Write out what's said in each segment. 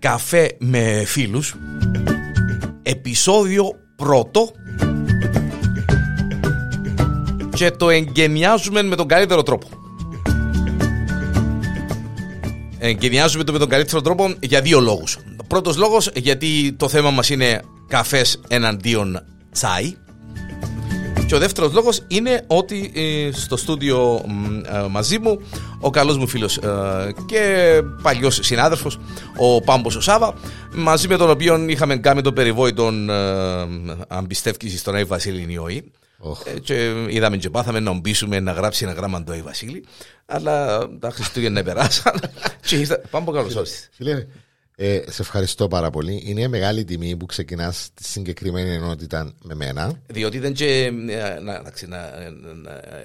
καφέ με φίλους. Επισόδιο πρώτο. Και το εγκαινιάζουμε με τον καλύτερο τρόπο. Εγκαινιάζουμε το με τον καλύτερο τρόπο για δύο λόγους. Πρώτος λόγος γιατί το θέμα μας είναι καφές εναντίον τσάι και ο δεύτερος λόγος είναι ότι ε, στο στούντιο ε, μαζί μου ο καλός μου φίλος ε, και παλιός συνάδελφος, ο Πάμπος ο Σάβα, μαζί με τον οποίο είχαμε κάνει το περιβόητο, αν πιστεύει, στον Άι Βασίλη Ιωή. Oh. και είδαμε και πάθαμε να μπίσουμε να γράψει ένα γράμμα το Άι Βασίλη. Αλλά τα Χριστούγεννα περάσαν. και Πάμπο, καλώς Φίλε, ε, σε ευχαριστώ πάρα πολύ. Είναι μεγάλη τιμή που ξεκινάς τη συγκεκριμένη ενότητα με μένα. Διότι ήταν και. Ε, να, να, να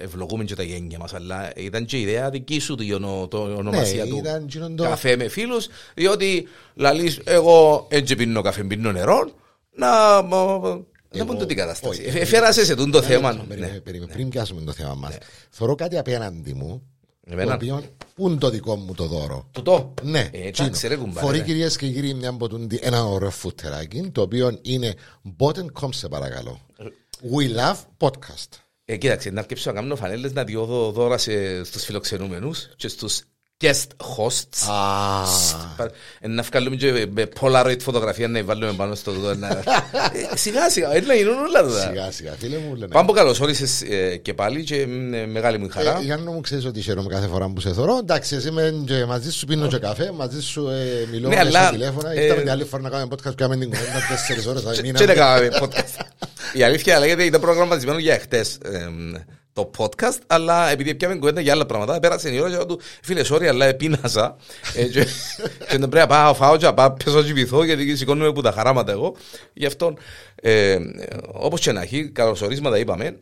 ευλογούμε και τα γένια μας, αλλά ήταν και η ιδέα δική σου το, το ονομασία ναι, του. Ήταν το... Καφέ με φίλους. Διότι λαλείς, εγώ έτσι πίνω καφέ, πίνω νερό. Να. Να πούμε την κατάσταση. Εφέρασε σε το θέμα. Πριν πιάσουμε το θέμα μας, θεωρώ κάτι απέναντι μου Εμένα... Το οποίο, πού είναι το δικό μου το δώρο; Το το. Ναι. Ε, εντάξει, ρε κουμπάρε. Φορεί κυρίες και κύριοι μια μποτούντι, ένα ωραίο φουτεράκι, το οποίο είναι bot.com σε παρακαλώ. We love podcast. Ε, κοίταξε, να αρκέψω να κάνω φανέλες να διόδω δώρα στους φιλοξενούμενους και στους guest hosts. Να βγάλουμε και με Polaroid φωτογραφία να βάλουμε πάνω στο δω. Σιγά σιγά, έτσι να γίνουν όλα εδώ. Σιγά σιγά, φίλε μου. Πάμπο καλώς όρισες και πάλι και μεγάλη μου χαρά. Για να μου ξέρεις ότι χαίρομαι κάθε φορά που σε θωρώ. Εντάξει, εσύ είμαι μαζί σου πίνω και καφέ, μαζί σου μιλώ με στα τηλέφωνα. Ήρθαμε την άλλη φορά να κάνουμε podcast, κάνουμε την κουβέντα τέσσερις ώρες. Και δεν κάναμε podcast. Η αλήθεια λέγεται ήταν προγραμματισμένο για χτες το podcast, αλλά επειδή πιάμε κουβέντα για άλλα πράγματα, πέρασε η ώρα και του φίλε, sorry, αλλά επίνασα. Ε, και δεν πρέπει να πάω, φάω και να πάω, πέσω και βυθώ, γιατί σηκώνουμε που τα χαράματα εγώ. Γι' αυτό, ε, όπως και να έχει, καλωσορίσματα είπαμε.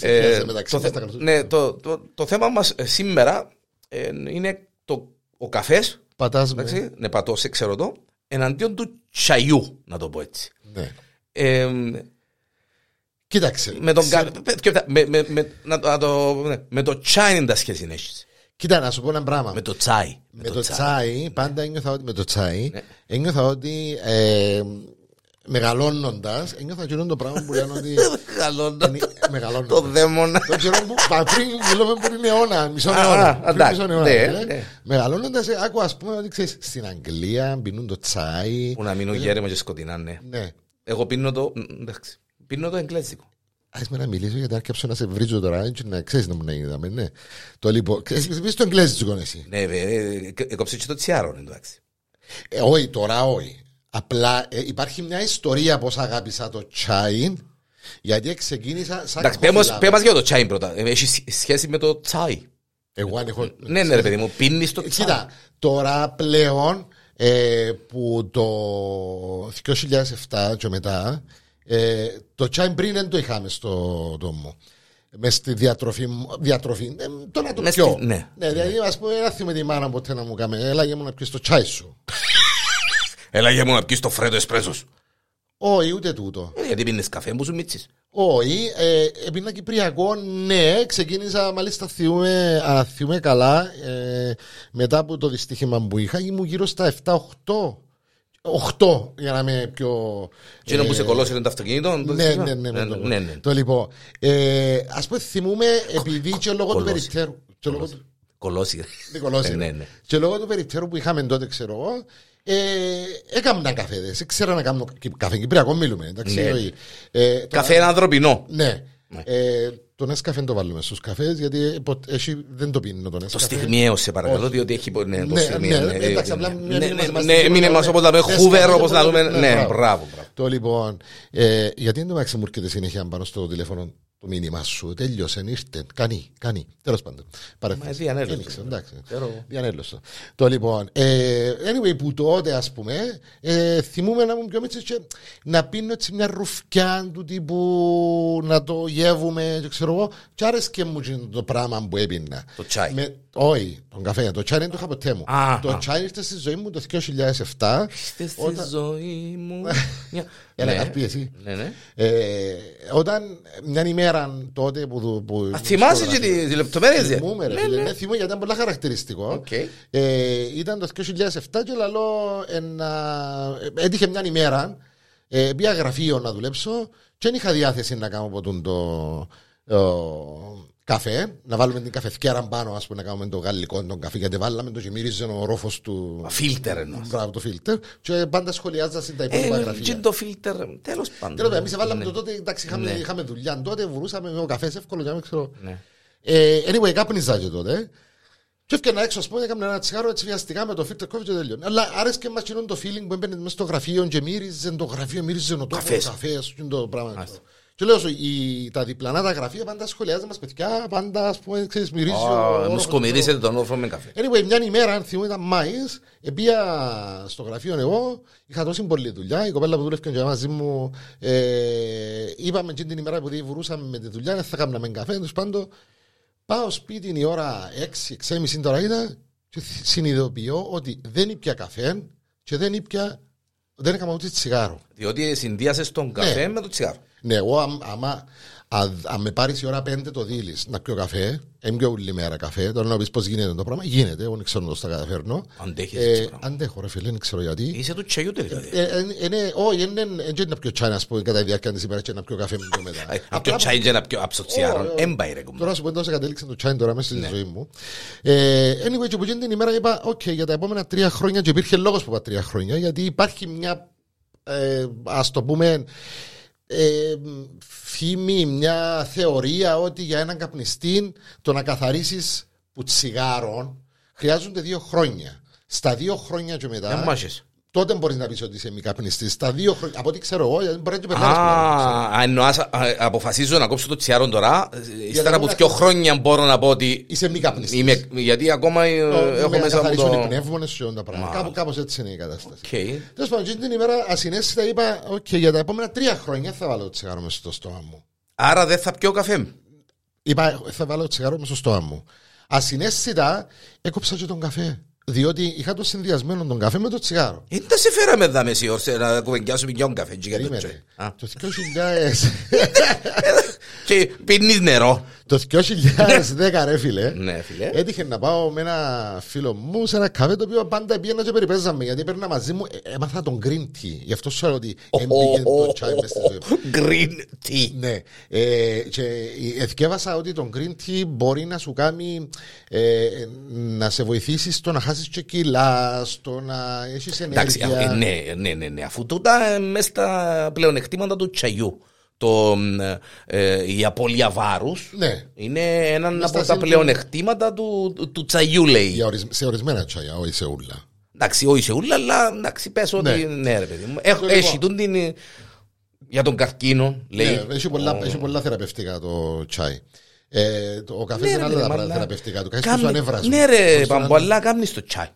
Ε, το, ναι, το, το, το, θέμα μας σήμερα ε, είναι το, ο καφές. Πατάς Ναι, πατώ, σε ξέρω το. Εναντίον του τσαϊού, να το πω έτσι. Ναι. Ε, Κοίταξε. Με τον σε... με, με, με, να, το, ναι, με το τσάι είναι τα σχέση να έχεις. Κοίτα, να σου πω ένα πράγμα. Με το τσάι. Με, με το, το τσάι, πάντα ένιωθα ότι με το τσάι, ναι. ένιωθα ότι ε, μεγαλώνοντας, ένιωθα και το πράγμα που λένε ότι. Μεγαλώνοντας. Το δαίμονα. Το ξέρω που πριν μιλούμε πριν αιώνα, μισό αιώνα. Μισό αιώνα. Ναι, ναι. Μεγαλώνοντας, ε, άκου ας πούμε ότι ξέρεις στην Αγγλία πίνουν το τσάι. Που να μείνουν γέρμα και σκοτεινά, ναι. Εγώ πίνω το. Εντάξει. Πίνω το εγγλέζικο. Ας με να μιλήσω γιατί άρχισα να σε βρίζω τώρα και να ξέρεις να μου να είδαμε, ναι. Το λοιπόν, πεις το εγγλέζικο εσύ. Ναι, βέβαια, έκοψε και το τσιάρο, εντάξει. Ε, όχι, τώρα όχι. Απλά ε, υπάρχει μια ιστορία πως αγάπησα το τσάι γιατί ξεκίνησα σαν Εντάξει, πέ μας για το τσάι πρώτα. Ε, έχει σχέση με το τσάι. Εγώ αν έχω... Ναι, ναι, ρε παιδί μου, πίνεις το τσάι. Κοίτα, τώρα πλέον ε, που το 2007 και μετά ε, το τσάι πριν δεν το είχαμε στο τόμο. Με στη διατροφή, διατροφή ε, το να το πιω. Ναι. ναι, δηλαδή ας πούμε, δεν θυμάμαι τη μάνα ποτέ να μου κάνει. Έλα για μου να πιεις το τσάι σου. Έλα για μου να πιεις το φρέντο εσπρέσος. Όχι, ούτε τούτο. Ε, γιατί πίνεις καφέ, μου σου μίτσει. Όχι, ε, έπινα Κυπριακό, ναι, ξεκίνησα μάλιστα θυμούμε, α, θυμούμε καλά ε, μετά από το δυστύχημα που είχα, ήμουν γύρω στα 7-8 8 για να είμαι πιο. Τι είναι που σε κολώσει το αυτοκίνητο, ναι, ναι, ναι, ναι, ναι, ναι. Το λοιπόν. Ε, Α πούμε, θυμούμε επειδή και λόγω του περιπτέρου. Κολώσει. Κολώσει. Ναι, ναι. Και λόγω του περιπτέρου που είχαμε τότε, ξέρω εγώ, ε, έκανα καφέδες. Ήξερα να κάνω καφέ. Κυπριακό μιλούμε. Εντάξει, ναι. ε, καφέ ένα ανθρωπινό. Ναι. Ναι. Ε, το Νέσκαφε το βάλουμε στους καφές γιατί έχει, δεν το πίνω το Νέσκαφε. Το στιγμιαίο σε παρακαλώ, διότι έχει. Ναι, το ναι, στιγμιαίο. Ναι, ναι, εντάξει, απλά ναι, μείνε μας όπως να πούμε χούβερ, όπως να δούμε. Ναι, μπράβο. Το λοιπόν, ε, γιατί δεν το μάξι μου έρχεται συνέχεια πάνω στο τηλέφωνο το μήνυμα σου, τέλειωσε, ήρθε, κάνει, κάνει. Τέλος πάντων. Μα διανέλωσε. Εντάξει, διανέλωσε. Το λοιπόν, ε, anyway, που τότε ας πούμε, ε, θυμούμε να μου πιο μίτσι και να πίνω έτσι μια ρουφκιά του τύπου να το γεύουμε, και ξέρω εγώ, και άρεσκε μου το πράγμα που έπινα. Το τσάι. Με, όχι, τον καφέ, το τσάι δεν το είχα ποτέ μου. Το τσάι ήρθε στη ζωή μου το 2007. Ήρθε στη ζωή μου. Έλα, Ναι. καρπί εσύ. Ναι, ναι. Ε, όταν μια ημέρα τότε που. που Α, θυμάσαι και τη τι λεπτομέρειες. Θυμούμαι, ρε φίλε. Ναι, θυμούμαι γιατί ήταν πολύ χαρακτηριστικό. Οκ. Ε, ήταν το 2007 και λαλώ ένα, ε, έτυχε μια ημέρα ε, πήγα γραφείο να δουλέψω και δεν είχα διάθεση να κάνω ποτέ το ο, καφέ, να βάλουμε την καφεθιέρα πάνω, ας πούμε, να κάνουμε το γαλλικό τον καφέ, γιατί βάλαμε το και μύριζε ο όροφος του. Filter εννοώ. Μπράβο, το filter. Και πάντα σχολιάζα στην τα υπόλοιπα Ε, και γραφεία. το filter, τέλος Τέλο πάντων. πάντων, εμείς βάλαμε Ναι. το τότε, εντάξει, είχαμε, Ναι. είχαμε δουλειά. Τότε βουρούσαμε με ο καφές εύκολο, για να μην ξέρω. Ναι. Ε, anyway, κάπνιζα και τότε. Και έφτιανα έξω, ας πούμε, έκανα ένα τσιγάρο έτσι βιαστικά με το filter coffee και τελειώνει. Αλλά άρεσε και μα κοινό το feeling που έμπαινε μέσα στο γραφείο και μύριζε το γραφείο, μύριζε ο τόπος, Καφές. καφές, και το πράγμα. Μάλιστα. Και λέω, σου, η, τα διπλανά τα γραφεία πάντα σχολιάζουν μας παιδιά, πάντα ας πούμε, ξέρεις, μυρίζει. ο Α, όροφος Μου του σκομυρίσετε τον όφρο με καφέ. Anyway, μια ημέρα, αν θυμούμαι, ήταν Μάης, πήγα στο γραφείο εγώ, είχα τόση πολλή δουλειά. Η κοπέλα που δούλευε και μαζί μου, ε, είπαμε εκείνη την ημέρα που βουρούσαμε με τη δουλειά, δεν θα κάναμε καφέ. Τέλος πάντων, πάω σπίτι η ώρα 6-6.30 τώρα ήταν και θ- συνειδητοποιώ ότι δεν ήπια καφέ και δεν ήπια. Δεν έκανα ούτε τσιγάρο. Διότι συνδύασες τον καφέ με το τσιγάρο. Ναι, εγώ άμα, άμα αν με πάρεις η ώρα 5 το δίλη να πιω καφέ, έμπιο όλη μέρα καφέ, τώρα να πεις πώς γίνεται το πράγμα, γίνεται, εγώ δεν ξέρω να το καταφέρνω. Αντέχεις Ε, έτσι πράγμα. αντέχω, ρε φίλε, δεν ξέρω γιατί. Είσαι του τσαγιούτε δηλαδή. Ε, ε, ε, ναι, όχι, δεν είναι να πιω τσάι, να πω, κατά τη διάρκεια της ημέρας και να πιω καφέ με το μετά. Ε, Να Απλά πιω τσάι και να πιω άψω τσιγάρο. Ω, ω. Έμπαει ρε κουμπά. Τώρα σου πω εντός κατέληξε το τσάι τώρα μέσα στη ζωή μου. Ε, anyway, και που 'κείνην την ημέρα είπα, οκ, για τα επόμενα τρία χρόνια, και υπήρχε λόγος που είπα τρία χρόνια, γιατί υπάρχει μια, ε, ας το πούμε, ε, φήμη, μια θεωρία ότι για έναν καπνιστή το να καθαρίσεις που τσιγάρων χρειάζονται δύο χρόνια. Στα δύο χρόνια και μετά, Δεν μάχες. Τότε μπορείς να πεις ότι είσαι μη καπνιστής. Στα δύο χρόνια, από ό,τι ξέρω εγώ, γιατί μπορεί να και περνάς πολλά. Α, εννοάς, ας, αποφασίζω να κόψω το τσιγάρο τώρα. Ύστερα να από μην δύο να- χρόνια μπορώ να πω ότι. Είσαι μη καπνιστής. Είμαι, γιατί ακόμα ε, έχω με μέσα μου καθαρίσουν οι το. πνεύμονες σου όλα τα πράγματα. Μα. Κάπου, κάπως έτσι είναι η κατάσταση. Οκ. Τέλος πάντων, εκείνη την ημέρα ασυναίσθητα είπα: Οκ, για τα επόμενα τρία χρόνια θα βάλω το τσιγάρο μέσα στο στόμα μου. Άρα δεν θα πιω καφέ. Είπα: Θα βάλω το τσιγάρο μέσα στο στόμα μου. Ασυναίσθητα έκοψα και τον καφέ. Διότι είχα το συνδυασμένο τον καφέ με το τσιγάρο. Δεν τα σε φέραμε εδώ μεσή ώρση να κουβεντιάσουμε για τον καφέ. και για το τσάι. Περίμενε. Α. Το 2000 Και πίνεις νερό. το 2010, ρε φίλε, Ναι, φίλε. έτυχε να πάω με ένα φίλο μου σε ένα καφέ το οποίο πάντα πήγαινα και περιπέζαμε. Γιατί έπαιρνα μαζί μου, ε, έμαθα τον green tea. Γι' αυτό σου λέω ότι έμπηκε το τσάι μέσα στη ζωή μου. Green tea. Ναι. Ε, και εθιέβασα ότι το green tea μπορεί να σου κάνει ε, να σε βοηθήσει στο να χάσεις και κιλά, στο να έχεις Εντάξει, ενέργεια. α, ναι, ναι, ναι, ναι. Αφού τούτα μέσα στα πλεονεκτήματα του τσαγιού. Το, ε, η απώλεια βάρους Ναι. είναι ένα Μες από στα τα σύμπτωμα. πλεονεκτήματα του, του, του τσαγιού, λέει. Για ορισμ- σε ορισμένα τσάια, όχι σε ούλα. Εντάξει, όχι σε ούλα, αλλά εντάξει, πες ότι. Ναι. Ναι, ρε παιδί μου. Έχ- Λοιπόν. Έχει τούν την. ε, Για τον καρκίνο, λέει. Ναι, έχει, πολλά, έχει πολλά θεραπευτικά το τσάι. Ε, το, ο καφές Ναι, είναι ρε, άλλα παιδί τα μου, πράγματα αλλά θεραπευτικά του. Κάνει κάμνει- του ανέβρασμα. Ναι, ρε, Πώς το Παμπο, λένε. αλλά κάνει το τσάι.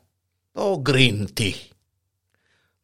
Το green tea.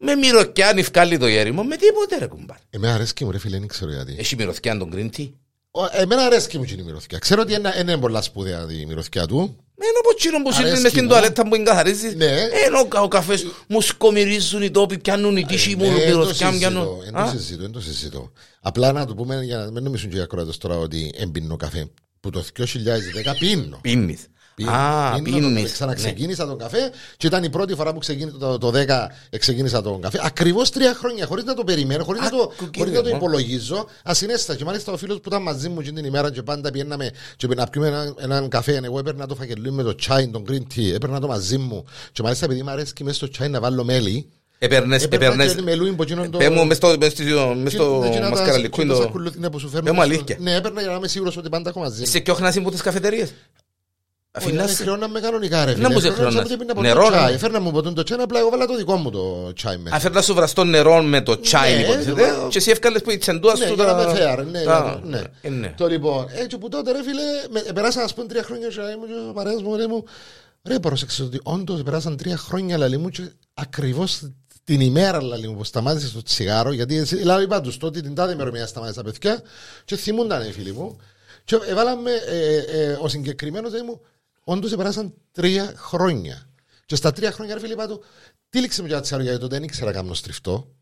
Με μυρωκιάνι βγάλει το γέριμο, με τίποτε ρε κουμπάρ. Εμένα αρέσκει μου, ρε φίλε, δεν ξέρω γιατί. Έχει μυρωκιάν τον green tea. Ο- Εμένα αρέσκει μου και η μυρωθιά. Ξέρω ότι είναι, είναι πολλά σπουδαία η μυρωθιά του. Ένα από τσίρο που Αρέσκει σύρνει μες στην μου. τουαλέτα που εγκαθαρίζεις. Ναι. Ενώ ο καφές μου σκομυρίζουν οι τόποι, πιάνουν οι τύχοι μου, Ε, δεν το μυρωκιάν πιάνουν. συζητώ, δεν Α, το συζητώ, δεν το συζητώ. Απλά να το πούμε για να μην νομίζουν και οι ακροατές τώρα ότι εμπίνω καφέ. Που το 2010 πίνω. Πίνεις. Πίνω, Α, πίνω τον- πίνεις. Ναι. Ξαναξεκίνησα τον καφέ και ήταν η πρώτη φορά που ξεκίνησα το, το 10 ξεκίνησα τον καφέ. Ακριβώς τρία χρόνια, χωρίς να το περιμένω, χωρίς να, το, Άκου, χωρίς να το κύριε, υπολογίζω. Ασυνέστατα. Και μάλιστα ο φίλος που ήταν μαζί μου εκείνη την ημέρα και πάντα πηγαίναμε και να πιούμε έναν, έναν καφέ. Εγώ έπαιρνα το φακελί με το τσάι, τον green tea, έπαιρνα το μαζί μου. Και μάλιστα επειδή μου αρέσει και μέσα στο τσάι να βάλω μέλι. Έπαιρνες, Έπαιρνα έπαιρνες. και μελούι που εκείνον το- Πέ μου μες στο- μες στο- μες στο και- και να τα- μασκαραλικό. και είναι τα το- σακουλούθι, ναι, που σου φέρνουν Πέ μου στο- αλήθεια. Ναι, έπαιρνα για να είμαι σίγουρος ότι πάντα έχω μαζί μου. Είσαι πιο χνάσι από τις καφετερίες. Αφήνας Όχι, χρεώναμε κανονικά ρε Να φίλε. μου σε Χρεώναμε χρεώνας. σαν ότι πίνα Νερό, ποτέ ναι. τσάι. Φέρνα μου ποτέ το τσάι, απλά εγώ βάλα το δικό μου το τσάι μέσα. Αφέρνα σου βραστό νερό με το τσάι, Ναι, υποτίθεται, ναι. και εσύ εύκαλες που η τσεντούα Ναι, σου για να τα- με φέρει, ναι, τα- ναι. Ε, ναι. Το λοιπόν, έτσι που τότε ρε φίλε, με- περάσαν ας πούμε τρία χρόνια και μου και ο παρέας μου λέει μου, ρε πρόσεξε ότι όντως περάσαν τρία χρόνια λαλή μου και ακριβώς την ημέρα λαλή μου που σταμάτησε το τσιγάρο, γιατί έτσι, δηλαδή είπα τους τότε την τάδε ημερομηνία σταμάτησα τα παιδιά και θυμούνταν οι φίλοι μου και έβαλαμε, ε, ε, ο συγκεκριμένος λέει μου, όντως περάσαν τρία χρόνια. Και στα τρία χρόνια ρε φίλε είπα του, τύλιξε μου για τσιγάρο γιατί τότε δεν ήξερα να κάνω στριφτό.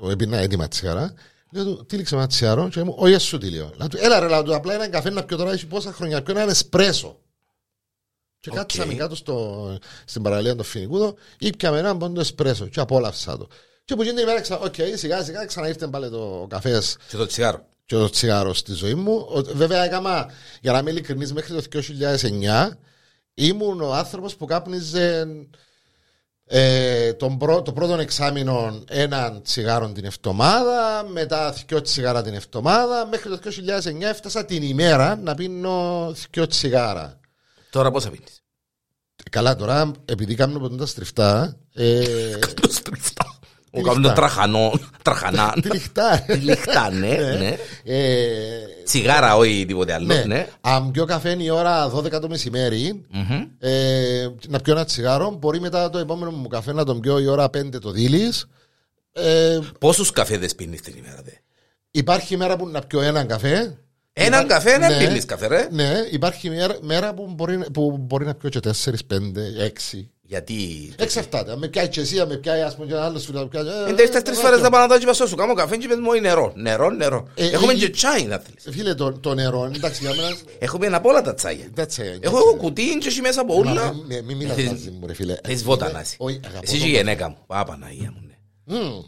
μου έπινα έτοιμα τσιγάρα. Λέω του, τύλιξε ένα τσιγάρο και μου, όχι εσύ τι λέω. Λέω του, Έλα ρε, λέω του, απλά έναν καφέ να πιω τώρα, έχει πόσα χρόνια, πιω έναν εσπρέσο. Και Οκ. κάτσαμε κάτω στο, στην παραλία του Φοινικούδων, ήπιαμε έναν πόντο εσπρέσο και απόλαυσα το. Και που 'κείνη τη μέρα, ξα... οκ, σιγά σιγά ξαναήρθε πάλι το καφές Και το τσιγάρο. Και το τσιγάρος στη ζωή μου. Ο- Βέβαια, έκανα, για να είμαι ειλικρινής, μέχρι το 2009 ήμουν ο άνθρωπος που κάπνιζε ε, τον πρω- το πρώτο εξάμεινο έναν τσιγάρο την εβδομάδα, μετά δυο τσιγάρα την εβδομάδα. Μέχρι το 2009 έφτασα την ημέρα να πίνω δυο τσιγάρα. Τώρα πόσα πίνεις; Καλά, τώρα επειδή κάνουμε ποτέ τα στριφτά. Ε, Το στριφτά. Ο λιχτά. καπνό τραχανό. Τραχανά. τη λιχτά. Λιχτά, ναι, ναι. Ε, Τσιγάρα, όχι τίποτε άλλο. ναι. Ναι. Αν πιω καφέ η ώρα 12 το μεσημέρι, Μμμ. ε, να πιω ένα τσιγάρο, μπορεί μετά το επόμενο μου καφέ να τον πιω η ώρα 5 το δίλης. Ε, Πόσους καφέδες πίνεις την ημέρα, δε; υπάρχει μέρα που να πιω έναν καφέ. Έναν Υπά- καφέ δεν ναι. πίνεις καφέ, ρε. Ναι, υπάρχει μέρα, μέρα που, μπορεί, που μπορεί να πιω και 4, 5, 6. Γιατί; Εξαρτάται. Αν με πιάει και εσύ, αν με πιάει ας πούμε και ένα άλλο φίλο. με πιάει, ε, Εντάξει, ε, τρεις να φορές πιω. να πάω να δω και πασό σου. Κάνω καφέ και πες μου «Όχι, νερό. Νερό, νερό. Ε, Έχουμε ε, και τσάι να θέλεις. Φίλε, το, το νερό, εντάξει, για μένα. Έχουμε ένα από όλα τα τσάια. That's it. Έχω εγώ κουτί και έχει μέσα από όλα. Μα, Μην μην μιλάς Θες- μαζί μου, ρε φίλε. Θες βότα να είσαι. Όχι, αγαπώ Εσύ και τον η γυναίκα μου. Πάπαναγία μου. ναι. Μμμ.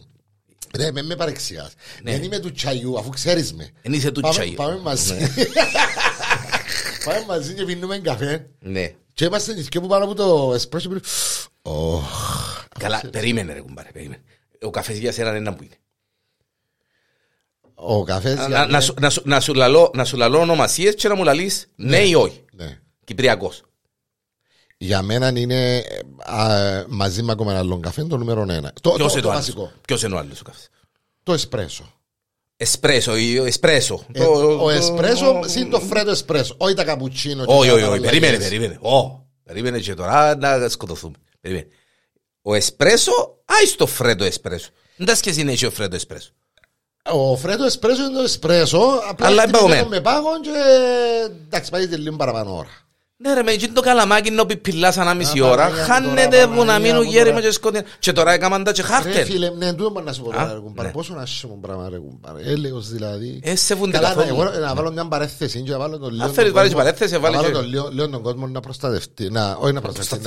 Ρε, με με παρεξιάς. Ναι. Δεν είμαι του τσαϊού, αφού ξέρεις με. Εν είσαι του Πάμε- τσάι. Πάμε μαζί. Πάμε μαζί και πίνουμε καφέ. Ναι. Και είμαστε οι δυο που πάνω από το εσπρέσο. που- Ωχ. Καλά, περίμενε ρε κουμπάρε, περίμενε. Ο καφές για σένα είναι ένα που είναι. Ο καφές Να- για να- μένα- να σου- να σου- Να σου λαλώ- να σου λαλώ ονομασίες και να μου λαλείς ναι ή όχι. Ναι. Κυπριακός. Για μένα είναι ε, α, μαζί με ακόμα ένα άλλο καφέ το νούμερο ένα. Το, Ποιος το, είναι το ο βασικό. άλλος. Ποιος είναι ο άλλος ο καφές; Το εσπρέσο. Εσπρέσο ή ο εσπρέσο. Ε, ο εσπρέσο συν το φρέτο εσπρέσο. Όχι τα καπουτσίνο. και Όχι, τα όχι, όχι. παραλλαγές. Περίμενε, περίμενε. Ω, Περίμενε και τώρα να σκοτωθούμε. Περίμενε. Ο εσπρέσο, άι στο φρέτο εσπρέσο. Δεν τα σχέση είναι και ο φρέτο εσπρέσο. Ο φρέτο εσπρέσο είναι το εσπρέσο. Απλά Αλλά χτυπημένο εμπαγωμένο. με πάγον και εντάξει, πάει και λίγο παραπάνω ώρα. Ναι ρε, με εκείνο το καλαμάκι να πιπιλάς ανά μισή Α, ώρα. Παναγία μου Χάνεται τώρα, που να Παναγία μείνουν μου γέροι τώρα. μες και σκοτεινά. Και τώρα έκαναν τα και Ρε χάρτεν. φίλε, ναι, τούτο μπορώ να σου πω Α, τώρα, ρε κουμπάρε. ναι. Πόσο άσχημο πράγμα, ρε κουμπάρε. Έλεος δηλαδή. Ε, σε βούνται Καλά, να, καθόλου. εγώ να βάλω μια παρέθεση και να βάλω τον λίγο. Αν θέλεις βάλεις παρέθεση, βάλεις Να βάλω και- τον λίγο, λίγο τον κόσμο να προστατευτεί. Να, όχι να προστατευτεί,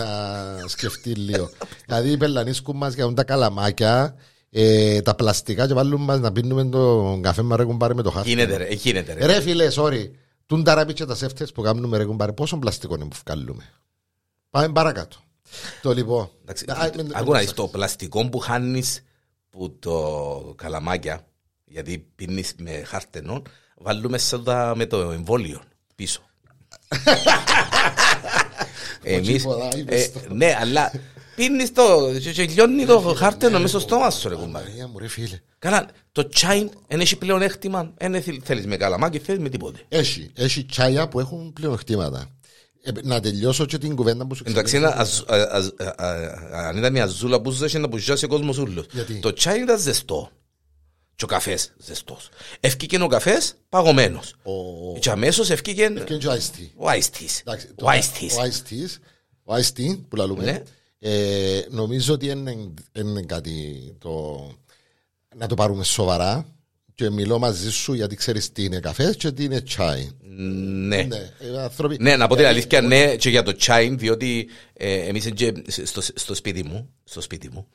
να σκεφτεί λίγο. δηλαδή οι πελανίσκουν μας για τα καλαμάκια, ε, τα πλαστικά και βάλουν μας να πίνουμε τον καφέ μας ρε κουμπάρε με το χάρτη. Γίνεται ρε, ε, γίνεται ρε. Ρε φίλε, sorry. Τούν τα ράπη και τα σέφτες που κάνουμε ρε κουμπάρε, πόσο πλαστικό είναι που βγάλουμε. Πάμε παρακάτω. Το λοιπόν. Εντάξει, Α, με- με- Ακού να δεις το πλαστικό που χάνεις που το καλαμάκια γιατί πίνεις με χάρτενο βάλουμε σαν τα με το εμβόλιο πίσω. Εμείς, τίποτα, είπες ε, το. ναι, αλλά πίνεις το και- και λιώνει το χάρτενο μέσα στο στόμα σου ρε κουμπάρε. Παναγία μου ρε φίλε. Καλά, το τσάι δεν έχει πλέον έκτημα, δεν θέλεις με καλαμάκι, θέλεις με τίποτε. Έχει, έχει τσάια που έχουν πλεονεκτήματα. Ε, να τελειώσω και την κουβέντα που σου Εντάξει, ξεκίνησα. ένα αζ- α- α- α- α- αν ήταν η αζούλα που ζούσε να πουσιάσει ο κόσμος ούλος. Γιατί; Το τσάι ήταν ζεστό. Και ο καφές ζεστός. Ευκήκε ο καφές παγωμένος. Ο- Και αμέσως ευκήκε Και είναι ο Ice Tea. ο ice teas. Εντάξει, Ο το- ice teas. Ο Ice Teas, ο Ice Tea που λαλούμε. Ναι. Ε, νομίζω ότι είναι, είναι κάτι το, να το πάρουμε σοβαρά και μιλώ μαζί σου γιατί ξέρεις τι είναι καφέ και τι είναι τσάι. Ναι. Ναι, ε, άνθρωποι, Ναι, να πω την αλήθεια, ναι, και για το τσάι, διότι ε, εμείς είναι και στο, στο σπίτι μου, στο σπίτι μου,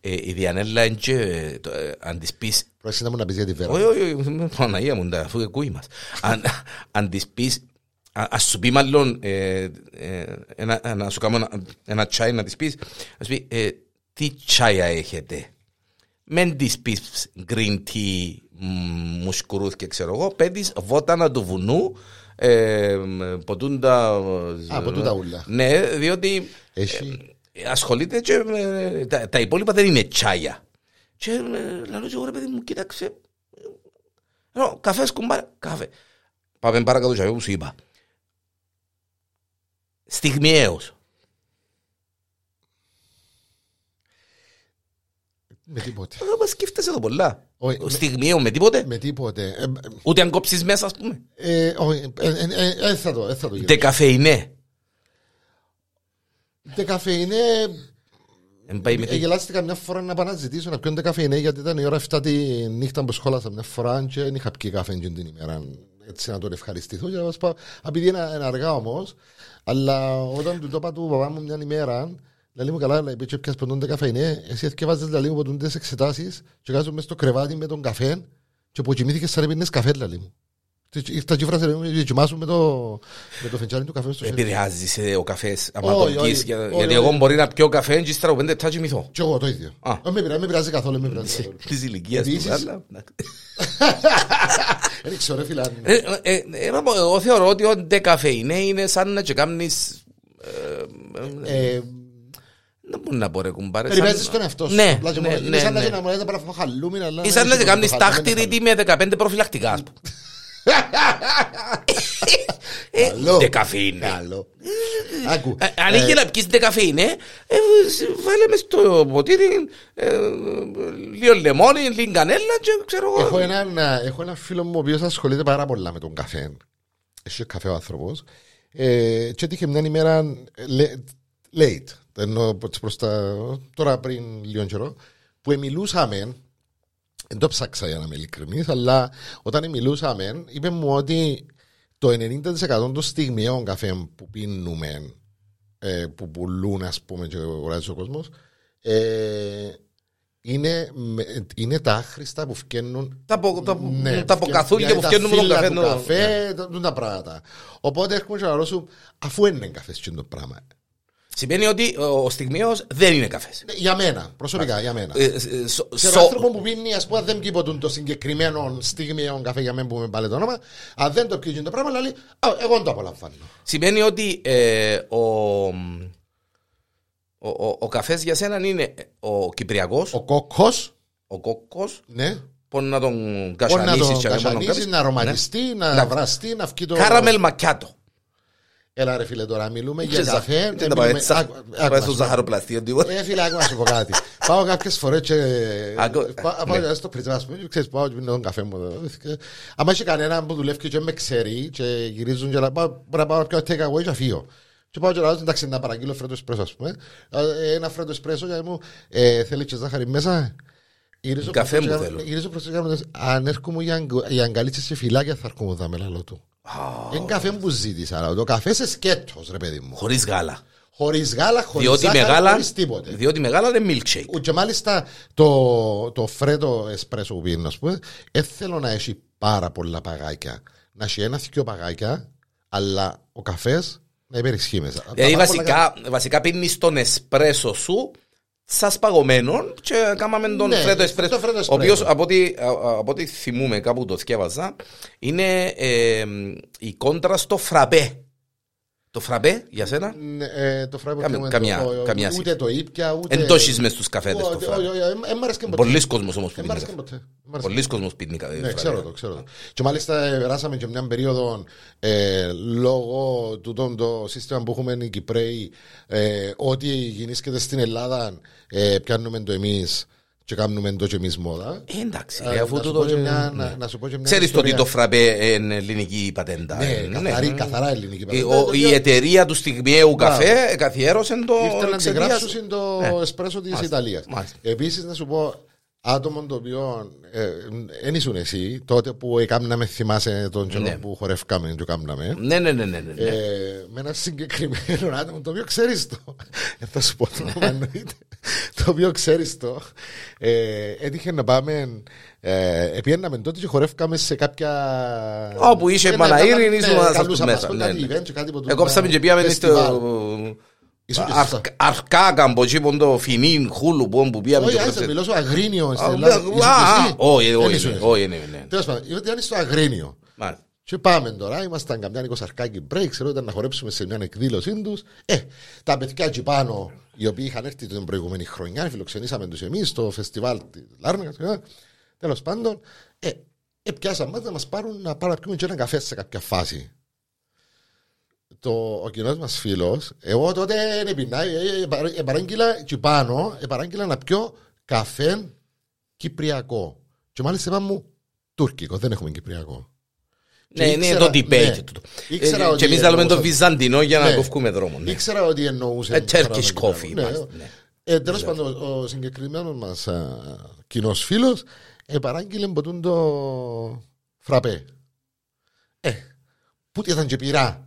ε, η Διανέλα είναι και, ε, το, ε, αν της πεις Πρόκειται να μου να πεις για τη βέρα. Όχι, όχι, όχι, Παναγία μου, τα- αφού ακούει μας. Αν, αν της πεις, α- ας σου πει μάλλον, ε, ε, ένα, να σου κάνω ένα, ένα τσάι να της πεις, να σου πει, ε, τι τσάια έχετε. Μεν της πεις green tea, μ, μουσκουρούθ ξέρω εγώ, πέτεις βότανα του βουνού, ε, μ, ποτούντα... Α, ποτούντα ούλα. Ναι, διότι Έχει, ε, ασχολείται και με, τα, τα υπόλοιπα δεν είναι τσάια. Και ε, λέω και εγώ ρε παιδί μου, κοίταξε. Λέω, καφέ κουμπάρα, καφέ. Πάμε παρακάτω και που σου είπα. Στιγμιαίος. με τίποτε. Ε, μας σκέφτεσαι το πολλά. Όχι, με- Στιγμιαίος με τίποτε; Με τίποτε. Ε, Ούτε αν κόψεις μέσα, ας πούμε. ε, όχι, ε, ε, ε, ε, θα το, ε, θα το Τε καφεϊνέ. Τε καφέ είναι. Εν πάει με Ε, τι- Γελάστηκα μια φορά να πάω να ζητήσω να πιόνται καφέ γιατί ήταν η ώρα 7 τη νύχτα που σχόλασα μια φορά και δεν είχα πιει καφέ εκείνη την ημέρα έτσι να τον ευχαριστηθώ και να μας πάω επειδή είναι είναι αργά όμως αλλά όταν του το είπα του παπά μου μια ημέρα Λέει μου καλά, λέει, πέτσε πιας ποντώνται καφέ είναι, εσύ εθκεύαζες λέει μου ποντώνται εξετάσεις και κάζω μες στο κρεβάτι με τον καφέ και που κοιμήθηκες σαν έπαιρνες καφέ, λέει μου. Και Ήρθα και φράσε, λέει μου, και κοιμάσου με το, με το φεντσάνι του καφέ στο χέρι. Επηρεάζει σε ο καφές, άμα Όχι, τον πεις, όχι, για- όχι, Γιατί όχι. εγώ μπορεί να πιω καφέ και ύστερα από πέντε λεπτά κοιμηθώ. Και εγώ το ίδιο. Α. Δεν με πειράζει, με πειράζει καθόλου, με πειράζει καθόλου. Τη ηλικίας του. Επίσης- αλλά- Δεν ξέρω, ρε φίλε. αν- Ε, ε, ε, να πω, Εγώ θεωρώ ότι ο ντεκαφέινε είναι σαν να κάνεις Ε, Δεν μπορεί να πω ρε κουμπάρε. Περιπέζεις σαν- τον εαυτό σου. Ναι, Απλά και ναι, μόνο. Είναι ναι, σαν να ναι. γίνει να μου λέτε παραφώ χαλούμι, αλλά... Ή σαν να έχει κάνεις το χαλούμι, τάχτηρη με 15 προφυλακτικά. ας πούμε. Ε, Καλό. Ντεκαφέινε. Καλό. Άκου. Ε, Αν ε, είχε να πιεις ντεκαφέινε, ε, βάλε μες στο ποτήρι ε, λίγο λεμόνι, λίγο κανέλα και ξέρω εγώ. Έχω έναν, ε, έχω έναν φίλο μου ο οποίος ασχολείται πάρα πολλά με τον καφέ. Έχει καφέ ο άνθρωπος. Ε, και έτυχε μια ημέρα ε, λε- late, ενώ προς- προς τα, τώρα πριν λίγο καιρό, που μιλούσαμε, δεν το ψάξα για να είμαι ειλικρινής, αλλά όταν μιλούσαμε, είπε μου ότι το 90% των στιγμιαίων καφέ που πίνουμε, ε, που πουλούν ας πούμε και αγοράζει ο κόσμος, ε, είναι, με- είναι τα άχρηστα που φκαίνουν Τα απο- τα- ναι, τα αποκαθούλια που δηλαδή φτιάχνουν με τον φύλλα καφέ. του το- καφέ, τα- τούτα τα πράγματα. Οπότε έρχομαι και να ρωτήσω, αφού είναι καφές το πράγμα. Σημαίνει ότι ο στιγμίος δεν είναι καφές. Ναι, Για μένα, προσωπικά, για μένα. Ε, ε, σο- Ξέρω σο- άνθρωπο που πίνει, ας πούμε, δεν πιει το συγκεκριμένο στιγμιαίο καφέ για μένα που με πάλι το όνομα. Αν δεν το πιει το πράγμα, λέει, «Α, εγώ δεν το απολαμβάνω. Σημαίνει ότι ε, ο, ο, ο, ο καφές για σένα είναι ο Κυπριακός, ο, Ο κόκκος, κόκκος, ναι, μπορεί να τον μπορεί να κασανίσεις το και να τον κασανίσεις, κάνεις. να αρωματιστεί, να Να- βραστεί, να βγει το. Caramel macchiato. Έλα, ρε φίλε, τώρα μιλούμε για Και ζα- καφέ. και δεν τα πάει μιλούμε- έτσι, Άκου- θα άκου πάει να στο σου πω. ζαχαροπλαστείο. τίποτα. Ε, φίλε, άκου να σου πω κάτι. Πάω κάποιες φορές και. Άκου- Πά- ναι. Πάω στο πριτζά, ας πούμε, και ξέρεις, πάω και πίνω τον καφέ μου. εδώ. Άμα έχει κανένα που δουλεύει και με ξέρει και γυρίζουν και να πάω, μπορεί να πάω να πιω take away και αφήσω. Και πάω και λέω, εντάξει, να παραγγείλω φρέτο εσπρέσο, ας πούμε. Ε, Ένα φρέτο εσπρέσο για μου, ε, θέλει και ζάχαρη μέσα. Γυρίζω Καφέ προς το μου και θέλω. κάνω- Γυρίζω προς το και κάνω, αν έρχομαι για αγκ- για αγκαλίτσες σε φιλάκια θα έρχομαι εδώ με λαλώ του. Είναι καφέ που ζήτησα, αλλά το καφέ σε σκέτος, ρε παιδί μου. Χωρίς γάλα. Χωρίς γάλα, χωρίς Διότι ζάχαρη, με γάλα, χωρίς τίποτε. διότι με γάλα είναι milkshake. Και μάλιστα το, το φρέτο εσπρέσο που πίνω, ας πούμε, δεν θέλω να έχει πάρα πολλά παγάκια. Να έχει ένα θυκείο παγάκια, αλλά ο καφές να υπερισχύει μέσα. Τα Δηλαδή πάρα πολλά βασικά, βασικά πίνεις τον εσπρέσο σου σας παγωμένων και κάμαμε τον Ναι, φρέτο εσπρέσο. το φρέτο Ο οποίος εσπρέσο. από ό,τι, α- α- από ό,τι θυμούμαι κάπου το θυκεύαζα είναι ε, η κόντρα στο φραπέ. Το φραπέ για σένα; Ναι, ε, το φράπο Κάμε- και με καμιά- το- καμιά ούτε το ήπια, ούτε... Εν το έχεις μες στους καφέδες το Όχι, φραπέ. όχι, όχι, ε, ε, μ' άρεσε και ποτέ. Πολλοί κόσμος όμως που Ε, μ' πίνει άρεσε και καφέ. ποτέ. Μ' άρεσε Πολλοί κόσμος πίνει καφέ. Ναι, φραπέ. ξέρω το, ξέρω το. Και μάλιστα ε, περάσαμε και μια περίοδο ε, λόγω του το σύστημα που έχουμε οι Κυπρέοι, ε, ό,τι γεννήσκεται στην Ελλάδα, ε, πιάνουμε το εμείς και κάνουμε το και εμεί μόδα. Ε, εντάξει, Ε, ρε, αφού να σου το πω και το- μια- να- να σου πω και μια Ξέρεις το ότι ιστορία. το φραπέ είναι ελληνική πατέντα. Ναι, ε, καθαρή- καθαρά ελληνική Η- πατέντα. ο- Το Η οποίο- εταιρεία του στιγμιαίου Μπράβο. καφέ καθιέρωσε το Ήρθαν να εξαιτίας- αντιγράψουν το Ναι. εσπρέσο της Μάλιστα, Ιταλίας. μάλιστα. Επίσης, να σου πω, άτομο το οποίο δεν ήσουν εσύ, τότε που έκαναμε, θυμάσαι τον καιρό Ναι. που χορεύκαμε και κάμναμε. Ναι, ναι, ναι, ναι. ναι. Ε, με ένα συγκεκριμένο άτομο το οποίο ξέρεις το. Δεν θα σου πω το όνομα εννοείται. Το οποίο ξέρεις το. Ε, έτυχε να πάμε. Ε, επιέναμε τότε και χορεύκαμε σε κάποια. Όπου είσαι Ναι, Παναήρη, ναι, ήσουν ναι, να σας καλούσαμε, μέσα, ας πούμε, ναι, κάτι ναι. event και κάτι που Εκόψαμε και πήγαμε στο φεστιβάλ. Ήσουν και Αρ- σωστά. Αρκάκα από εκεί που το φινίν χούλου που που πήγαμε Όχι, και άσε, πρώτα- μιλώ στο Αγρίνιο στην Α, Ελλάδα. α, Ήσουν α, και εσύ. Όχι, Δεν όχι, ήσουν ναι, εσύ. όχι, ναι, ναι. Τέλος πάντων, ήταν στο Αγρίνιο. Μάλιστα. Και πάμε τώρα, ήμασταν καμιά εικοσαρκάκι break, ξέρω ήταν να χορέψουμε σε μια εκδήλωσή τους. Ε, τα παιδιά εκεί πάνω, οι οποίοι είχαν έρθει την προηγούμενη χρονιά, φιλοξενήσαμε τους εμείς στο φεστιβάλ της Λάρνακα. Τέλος πάντων, ε, ε, πιάσαμε μας να μας πάρουν να πάρουν να πιούμε και ένα καφέ σε κάποια φάση. Το, ο κοινός μας φίλος, εγώ τότε δεν πεινά, ε, ε, παρά- ε, παράγγειλα εκεί πάνω, ε, παράγγειλα να πιω καφέ κυπριακό. Και μάλιστα είπα μου τουρκικό, δεν έχουμε κυπριακό. Και Ναι, είναι ήξερα- το debate. ναι. τούτο. Ήξερα Ε, ότι Και εμείς λέμε το εννοούσα- βυζαντινό για να Ναι. κοφκούμε δρόμο. ναι. Ήξερα ότι εννοούσε. Ε, Turkish παράδειγμα, coffee, ναι. μάλιστα, ναι. Ε, Τέλος πάντων, ο- ο συγκεκριμένος μας κοινός φίλος επαράγγειλε ποτούν το φραπέ. Ε, που ήταν και πειρά.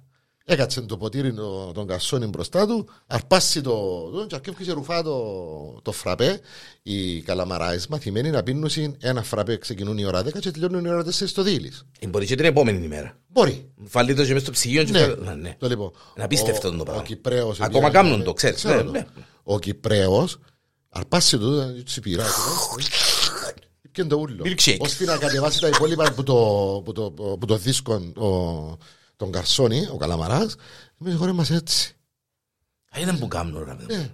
Έκατσε το ποτήρι το- τον κασόνι μπροστά του, αρπάσει το. το και αρκεύει και ρουφά το, το φραπέ. Οι καλαμαράες μαθημένοι να πίνουν ένα φραπέ ξεκινούν η ώρα 10 και τελειώνουν η ώρα 4 στο δίλης. Ε, Μπορεί και την επόμενη ημέρα. Μπορεί. Βάλει το και μέσα στο ψυγείο και Ναι. φέρε- Α, ναι. Το λοιπόν. Είναι απίστευτο ο- το πράγμα. Ο Κυπρέος, Ακόμα επειδή- κάνουν το, ξέρεις, Ξέρω ναι, το. ναι. Ο Κυπρέος αρπάσει το, ήταν έτσι πειρά. Και το ούλο. Milkshake. Ώστε να κατεβάσει τα υπόλοιπα που το, που το, που το δίσκο ο, τον Καρσόνη, ο Καλαμαράς, εμείς χωρέ μας έτσι. Α, ήταν που κάνουν, ρε παιδί μου.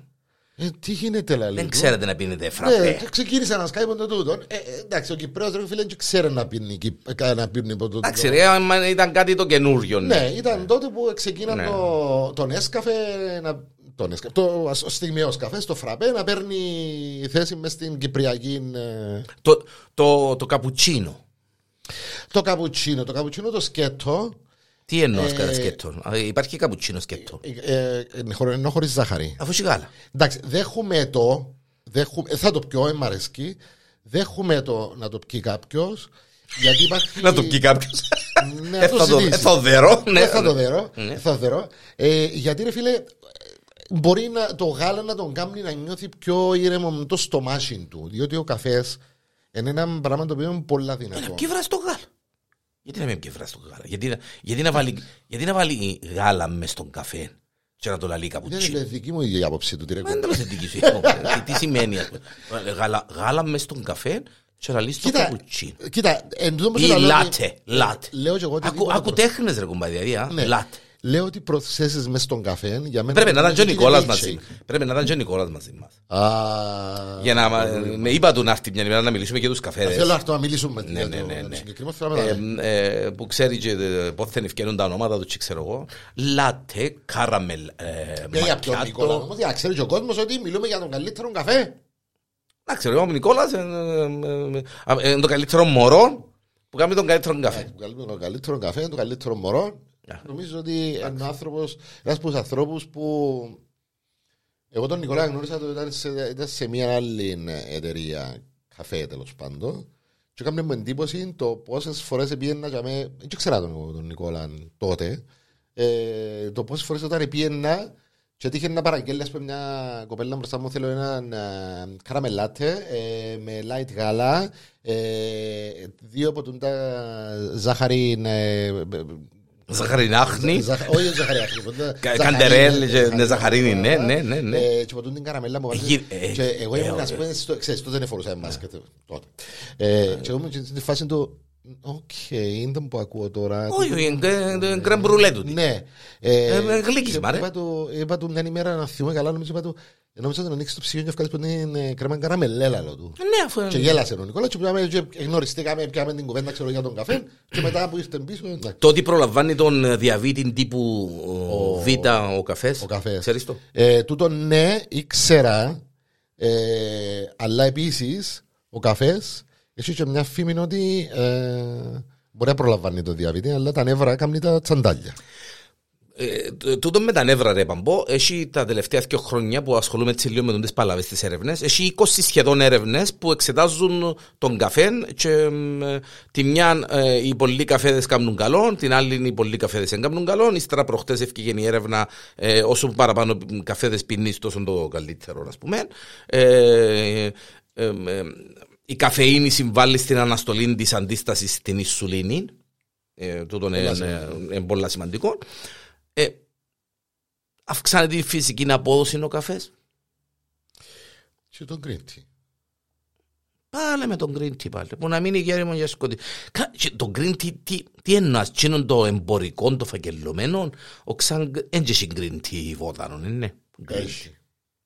Ε, ε, τι γίνεται λαλή. Δεν του; ξέρετε να πίνετε Ναι, φραπέ. και ξεκίνησα να σκάει το τούτο. Ε, ε, εντάξει, ο Κυπρέος ρε φίλε δεν ξέρει να πίνει, κυπ- ε, να πίνει από το Εντάξει, ρε, άμα ήταν κάτι το καινούριο. Ναι, ήταν τότε που ξεκίναν Ναι. το, τον έσκαφε, να, τον έσκαφε, το ο στιγμιαίο καφέ, το φραπέ, να παίρνει θέση μες στην Κυπριακή. ε, Το, το, το καπουτσίνο. το καπουτσίνο. Το καπουτσίνο το σκέτο. Τι εννοώ Ε, κατά σκέτο; Α, Υπάρχει καπουτσίνο σκέτο. Ε, ε, είναι χωρί- ενώ χωρίς ζάχαρη. Αφού έχει γάλα. Εντάξει, δέχομαι το. Δέχομαι, ε, θα το πιω, ε, μ' αρέσκει. Δέχομαι το να το πιει κάποιος. Γιατί υπάρχει. Να το πει κάποιος. Ναι, Ε, αυτό θα το- ζητήσει. ε, θα το δερώ. ναι. Δεν θα το δερώ. Ναι. Θα το δερώ. Ε, γιατί ρε φίλε, μπορεί να, το γάλα να τον κάνει να νιώθει πιο ήρεμο με το στομάχι του. Διότι ο καφές είναι ένα πράγμα το οποίο είναι πολλά δυνατό. Ποιοι βράζει το γάλα. Γιατί να μην ποιοι βράζει το γάλα. Γιατί, να- γιατί, να βάλει, γιατί να βάλει γάλα μες στον καφέ και να το λαλεί Δεν καπουτσίνο. είναι δική μου η άποψη του. Τι ρε Δεν κόμμα. είναι δική σου υπόψη. Τι- Τι σημαίνει ας πούμε. Γάλα, γάλα μες στον καφέ και να λύσει το Κοίτα, καπουτσίνο. κοίτα, εν τούτο που Ή σου λέω ότι- λάτε. Λάτε. Λέω και εγώ ότι Ακού, τίποτα ακού προ- τέχνες ρε κουμπάρι, δηλαδή, α. Ναι. Λάτε. Λέω ότι προσθέσει με στον καφέ για μένα. Πρέπει να ήταν και ο είναι Νικόλας milkshake. μαζί. Πρέπει να ήταν και ο Νικόλας μαζί μας. Α, Για να μα- με είπα του να έρθει μια ημέρα να μιλήσουμε για τους καφέδες. Θέλω αυτό να μιλήσουμε Ναι, για ναι, το- ναι, για το ναι. συγκεκριμένο θέμα. μετά. Ε, ε, που ξέρει και ε, πότε ευκαιρούν τα ονόματα του, και ξέρω εγώ. Λάτε, καραμελ, ε, Και για ποιον Νικόλα μακιάτο. όμως, για να ξέρει και ο κόσμος ότι μιλούμε για τον καλύτερο καφέ. Να ξέρω, ο Νικόλας ε, ε, ε, ε, είναι το καλύτερο μωρό που κάνει τον καλύτερο καφέ. Το καλύτερο- Το καλύτερο καφέ, το καλύτερο μωρό. Ναι. Νομίζω ότι είναι ο άνθρωπος, ένας από τους ανθρώπους που εγώ τον Νικόλα γνώρισα το ήταν σε, ήταν σε μια άλλη εταιρεία καφέ τέλος πάντων και έκανε μου εντύπωση το πόσες φορές πήγαινα και με, δεν ξέρα τον, εγώ, τον Νικόλα τότε ε, το πόσες φορές όταν πήγαινα και έτυχε να παραγγέλει ας πούμε μια κοπέλα μπροστά μου θέλω έναν ε, caramel latte ε, με light γάλα ε, δύο από τούν τα ζάχαρη ε, Ζαχαρινάχνη, Ζαχα- Όχι ζαχαριάχνη. ποτέ. κα- Ζαχαρίνη, καντερέλ, και- ζαχαρίνη, ναι, ζαχαρίνη, ναι, ναι, ναι, ναι. Ε, Και ποτούν την καραμέλα μου. Γύρ- ε, Και εγώ ε, ήμουν, ε, ας πούμε, στο- ξέρεις, τότε δεν φορούσα μάσκα τότε. Ε, Και εγώ ήμουν στη φάση του, οκ, είναι που ακούω τώρα. Όχι, είναι κρεμ μπρουλέ του. Ναι. Ε, Ε, με γλύκισμα, και ρε. Είπα του, είπα του μια ημέρα να θυμώ καλά, νομίζω είπα του, «Ε, νόμιζα να ανοίξεις το ψυγείο και ευκάλεις που είναι κρέμα καραμελέλα, λέω του. Ναι, αφού Και γέλασε ο Νικόλας και πήγαμε και γνωριστήκαμε, πιάμε την κουβέντα ξέρω, για τον καφέ και μετά που ήρθε πίσω, εντάξει. Το ότι προλαμβάνει τον διαβήτη τύπου ο, Β ο καφές. Ο καφές. Ξέρεις το; Ε, τούτο ναι, ήξερα, ε, αλλά επίσης ο καφές έχει και μια φήμη ότι ε, μπορεί να προλαμβάνει το διαβήτη, αλλά τα νεύρα κάνει τα τσαντάλια. Ε, τ- τούτο με τα νεύρα ρε Παμπό, έχει τα τελευταία δύο χρόνια που ασχολούμαι έτσι λίγο με τις παλαβές τις έρευνες, έχει 20 σχεδόν έρευνες που εξετάζουν τον καφέ και μ, ε, τη μια ε, οι πολλοί καφέδες κάνουν καλό, την άλλη οι πολλοί καφέδες δεν κάνουν καλό, ύστερα προχτές έφυγε η έρευνα ε, όσο παραπάνω καφέδες πίνεις τόσο το καλύτερο ας πούμε. Ε, ε, ε, ε, η καφεΐνη συμβάλλει στην αναστολή της αντίστασης στην ισουλίνη, ε, τούτο είναι, Πολλά είναι, είναι πολύ σημαντικό. Ε, αυξάνεται η φυσική απόδοση ο καφές. Και τον green tea. Πάλι με τον green tea πάλι. Που να μείνει γέριμο για σκοτή. Κα- και Το green tea τι, τι εννοάς, τι είναι το εμπορικό, το φακελωμένο, ο ξαν έντζεσαι green tea βότανο, είναι. Έχει.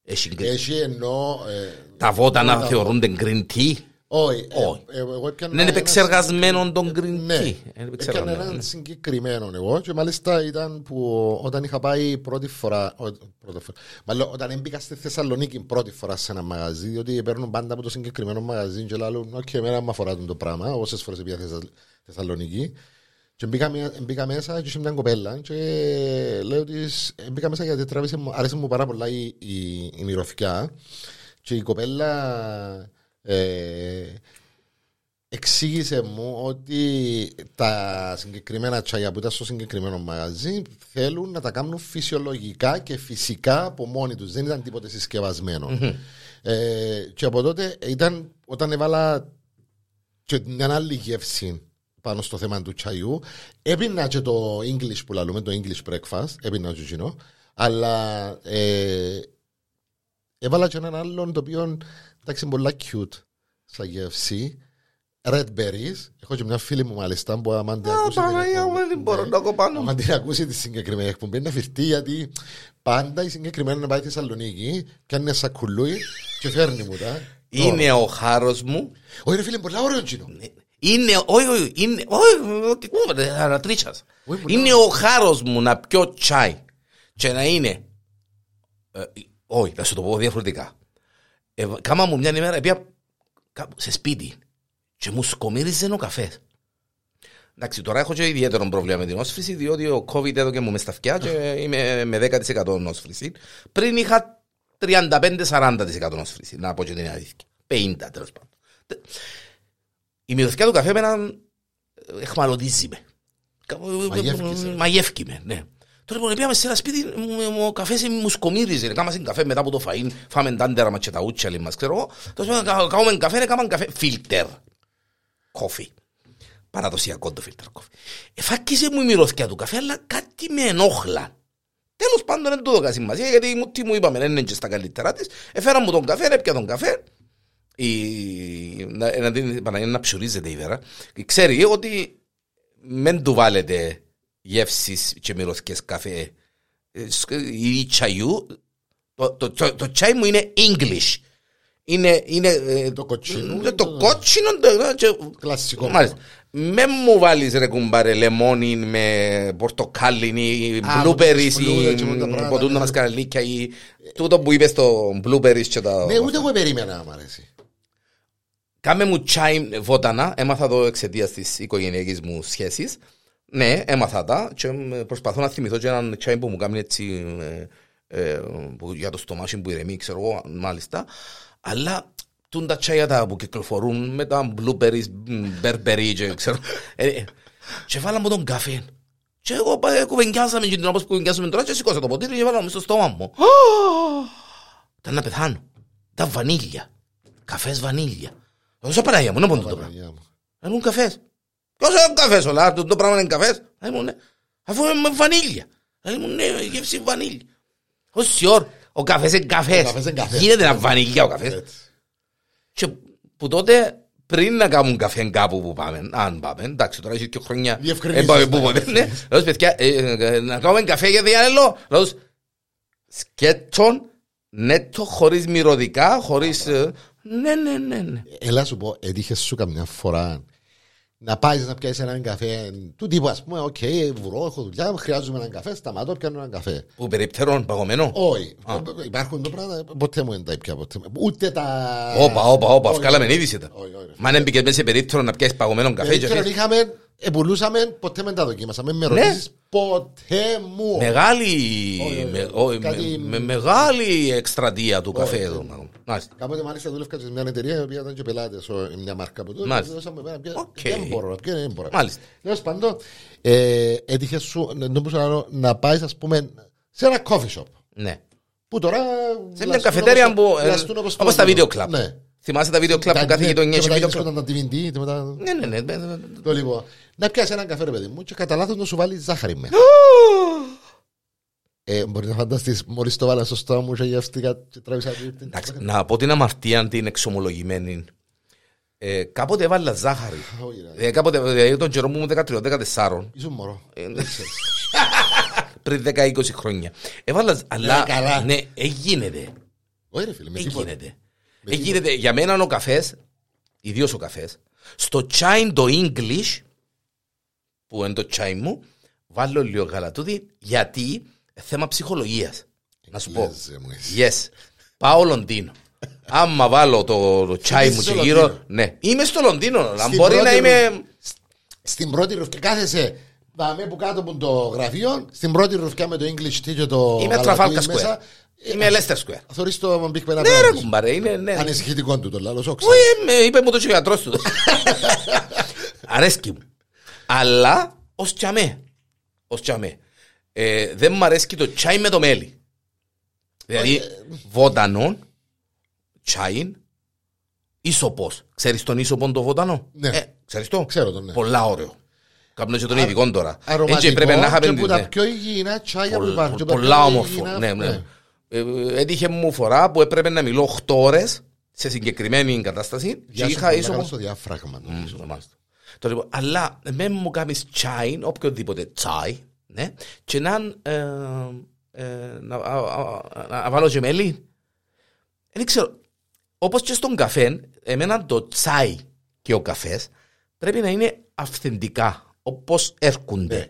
Έχει green. Έχει ενώ. ε, Τα βότανα τα θεωρούνται green tea. Όχι. ε, Όχι. ε, εγώ έπιανα Είναι ένα επεξεργασμένο τον green Ναι, tea. Είναι έκανα επεξεργασμένο, έναν ναι. συγκεκριμένο εγώ και μάλιστα ήταν που όταν είχα πάει πρώτη φορά, ό, πρώτη φορά μάλλον όταν έμπηκα στη Θεσσαλονίκη πρώτη φορά σε ένα μαγαζί, διότι παίρνουν πάντα από το συγκεκριμένο μαγαζί και λάλλον, οκ, εμένα μου αφορά το πράγμα, όσες φορές πήγα Θεσσα- Θεσσαλονίκη Και μπήκα, με- μπήκα μέσα και είχε μια κοπέλα και λέω της, ε, μπήκα μέσα γιατί τράβησε μου, άρεσε μου πάρα πολλά η, η, η μυρωδιά και η κοπέλα ε, εξήγησε μου ότι τα συγκεκριμένα τσάγια που ήταν στο συγκεκριμένο μαγαζί θέλουν να τα κάνουν φυσιολογικά και φυσικά από μόνοι τους. Δεν ήταν τίποτε συσκευασμένο. Ε, και από τότε ήταν όταν έβαλα και μια άλλη γεύση πάνω στο θέμα του τσαϊού. Έπινα και το English που λαλούμε, το English breakfast, έπινα και εκείνο, αλλά ε, έβαλα και έναν άλλον το οποίο εντάξει είναι πολλά cute στα γεύση. Red berries. Έχω και μια φίλη μου μάλιστα που άμα την ακούσει. την Παναγία μου, εκπομπή- δεν μπορώ ναι. να κοπάνω. Άμα την ακούσει τη συγκεκριμένη εκπομπή είναι φυρτή γιατί πάντα η συγκεκριμένη να πάει στη Θεσσαλονίκη κάνει ένα σακουλούι και φέρνει μου τα. Είναι ο χάρος μου. Όχι ρε φίλε, πολλά ωραίο τσινό. Είναι, όχι, όχι, είναι, όχι, ό,τι κούβεται, ανατρίτσας. Όχι, πολλά Είναι ο χάρος μου να πιω τσάι και να είναι, ε, όχι, θα σου το πω διαφορετικά. Ε, κάμα μου μια ημέρα, πήγα κάπου σε σπίτι και μου σκομύριζε ο καφές. Εντάξει, τώρα έχω και ιδιαίτερο πρόβλημα με την όσφρηση, διότι ο COVID έδωκε μου μες στα αυτιά και είμαι με 10% όσφρηση. Πριν είχα 35-40% όσφρηση, να πω και την αλήθεια. 50 τέλος πάντων. Η μυρωδιά του καφέ με έναν εχμαλωτίζει με. Μαγεύκησε. Μαγεύκει με, ναι. Τώρα λοιπόν πήγαμε σε ένα σπίτι, μου- μου- ο καφές μου σκομύριζε. Κάμαμε καφέ μετά από το φαΐν, φάμε τάντερα μας και τα ούτσια μας, ξέρω εγώ. Τώρα κάνουμε καφέ, έκαναμε καφέ, φίλτερ. Κόφι. Παραδοσιακό το φίλτερ κόφι. Εφάκησε μου η μυρωδιά του καφέ, αλλά κάτι με ενόχλα. Τέλος πάντων δεν του έδωκα σημασία, γιατί μου- τι μου είπαμε, δεν είναι και στα καλύτερά της. Έφερα μου τον καφέ, έπια τον καφέ, η, να, να, την- Παναγία να ψουρίζεται η βέρα, ξέρει ότι μεν του βάλετε γεύσεις και μυρωδικές καφέ ε, σκ- ή τσαϊού, το, το, το, το τσάι μου είναι English. Είναι, είναι ε, Το κοτσίνο. το, το κότσινο το, και- Κλασικό. Μάλιστα. Με μου βάλεις ρε κουμπάρε λεμόνι με πορτοκάλι ή Α, blueberries με τις φλούδες και με τα ή πράγματα, ποτούν τα ναι. μασκαραλίκια ή τούτο που είπες το blueberries και τα... Ναι, ούτε εγώ περίμενα να μ' αρέσει. Κάμε μου τσάι βότανα, έμαθα το εξαιτίας της οικογενειακής μου σχέσης. Ναι, έμαθα τα και ε, προσπαθώ να θυμηθώ και έναν τσάι που μου κάνει έτσι ε, ε, που για το στομάχι που ηρεμεί, ξέρω εγώ, μάλιστα. Αλλά τούν τα τσάια τα που κυκλοφορούν με τα blueberries, berberry και ξέρω. Ε, ε, και βάλαμε τον καφέ. Και εγώ ε, κουβεντιάσαμε και την ώρα που κουβεντιάσαμε τώρα και σηκώσα το ποτήρι και βάλαμε στο στόμα μου. Ήταν να πεθάνω. Ήταν βανίλια. Καφές βανίλια. Όσο Παναγία μου, να πω το πράγμα. Παναγιά μου. Ήμουν καφές. Ποιος είναι καφές όλα, το, το πράγμα είναι καφές. Ήμουν, ναι. Αφού είμαι με βανίλια. Ήμουν, ναι, γεύση βανίλια. Όση ώρα, ο καφές είναι καφές. Ο καφές είναι καφές. Γίνεται να βανίλια ο καφές. Έτσι. Και που τότε πριν να κάνουν καφέ κάπου που πάμε, αν πάμε, εντάξει τώρα έχει και χρόνια. Διευκρινίσεις, ε, πάμε που ναι. ποτέ, ναι. Λέω παιδιά, ε, ε, να κάνουμε καφέ γιατί άλλο. Λέω σκέτσον, νέτο, χωρίς μυρωδικά, χωρίς... ε, Ναι, ναι, ναι, ναι. Έλα σου πω, έτυχες σου καμιά φορά να πάεις να πιάσεις έναν καφέ του τύπου, ας πούμε, οκ, βουρώ, έχω δουλειά, χρειάζομαι έναν καφέ, σταματώ, πιάνω έναν καφέ. Που περιπτερών, παγωμένο; Όχι, υπάρχουν το πράγμα, ποτέ μου δεν τα ήπια, ποτέ. Ούτε τα. Όπα, όπα, όπα, Όχι, βγάλαμε όχι. είδηση τα. Όχι, όχι. Μα αν μπήκες μέσα σε περίπτερο να πιάσεις παγωμένο καφέ και Περίπτερον φύγεις. είχαμε, επουλούσαμε, ποτέ με τα δοκίμασαμε. Με Ναι. ρωτήσεις ποτέ μου. Μεγάλη, όχι, με- όχι. ο- Κάτι- με- με- μεγάλη εκστρατεία του καφέ Όχι, εδώ. δεν- Μάλιστα. Κάποτε μάλιστα δούλευκα σε μια εταιρεία η οποία ήταν και πελάτες, μια μάρκα από τότε. Μάλιστα. Δώσαμε πέρα, πια- Οκ. Δεν μπορώ, πια δεν μπορώ. Μάλιστα. Τέλος πάντων, ε, έτυχε σου νομίζω, να, να πάεις, ας πούμε, σε ένα coffee shop. Ναι. Που τώρα. Σε μια καφετέρια που. ε, Όπως τα βίντεο κλαμπ. Ναι. Θυμάσαι τα βίντεο κλαμπ που κάθε γειτονιά έχει βίντεο κλαμπ. Ήταν τα DVD, και μετά. Ναι, ναι, ναι. ναι. Το λοιπόν. Να πιάσει έναν καφέ, ρε παιδί μου, και κατά λάθος να σου βάλει ζάχαρη μέσα. Ε, μπορεί να φανταστείς, μόλις το βάλα στο στόμα μου, και γεύτηκα και τράβησα την. Εντάξει, να πω την αμαρτία την εξομολογημένη. Ε, κάποτε έβαλα ζάχαρη. Όχι, ρε. Ε, κάποτε, δηλαδή τον καιρό μου 13-14, Ήσουν μωρό. ε, πριν 10-20 χρόνια. Έβαλα, αλλά καλά. ναι, εγίνεται. Όχι, ρε φίλε, με τίποτα. Εγίνεται. Εγίνεται. Για μένα ο καφές, ιδίως ο καφές, στο τσάι το English, που είναι το τσάι μου, βάλω λίγο γαλατούδι, γιατί θέμα ψυχολογίας. Να σου πω. Λέζε μου εσύ. Yes. Πάω Λονδίνο. Άμα βάλω το, το τσάι Είσαι μου στο και γύρω. Λονδίνο. Ναι. Είμαι στο Λονδίνο. Αν Στην μπορεί να πρώτη είμαι. ρου- Στην πρώτη ρουφ και κάθεσαι Δαμε που κάτω από το γραφείο, στην πρώτη ρουφιά με το English tea και το Είμαι γαλατούι Trafalgar μέσα, Square. Είμαι Leicester Square. Θωρείς το Big Ben Ναι, ρε απέναντι. κουμπάρε, είναι. Ναι. Ανησυχητικό του το λάλος, όξα. Όχι, ε, με είπε μου το και ο γιατρός του. Αρέσκει μου. Αλλά ως τσαμέ. Ως τσαμέ. Ε, δεν μου αρέσκει το τσάι με το μέλι. Δηλαδή, βότανο, τσάι, ίσοπος. Ξέρεις τον ίσοπον το βότανο; Ναι. Ε, ξέρεις το; Ξέρω τον, ναι. Πολλά ωραίο. Κάπνο και τον ειδικό τώρα. Έτσι Αρωματικό πρέπει να και είχαμε που τα ναι. πιο υγιεινά τσάγια που Πολλ- υπάρχουν. και τα Πολλά πιο όμορφο. υγιεινά- Ναι, ναι. Ε, ε, Έτυχε μου φορά που έπρεπε να μιλώ 8 ώρες σε συγκεκριμένη κατάσταση και Γεια σου, είχα μπορεί να ίσο. κάνεις το διάφραγμα. νομίζω. Το λοιπόν, αλλά με μου κάνεις τσάι, οποιοδήποτε τσάι, ναι, και να, ε, ε, να, α, α, α, να βάλω και μέλι. Δεν ξέρω, όπως και στον καφέ, εμένα το τσάι και ο καφές πρέπει να είναι αυθεντικά, όπως έρχονται.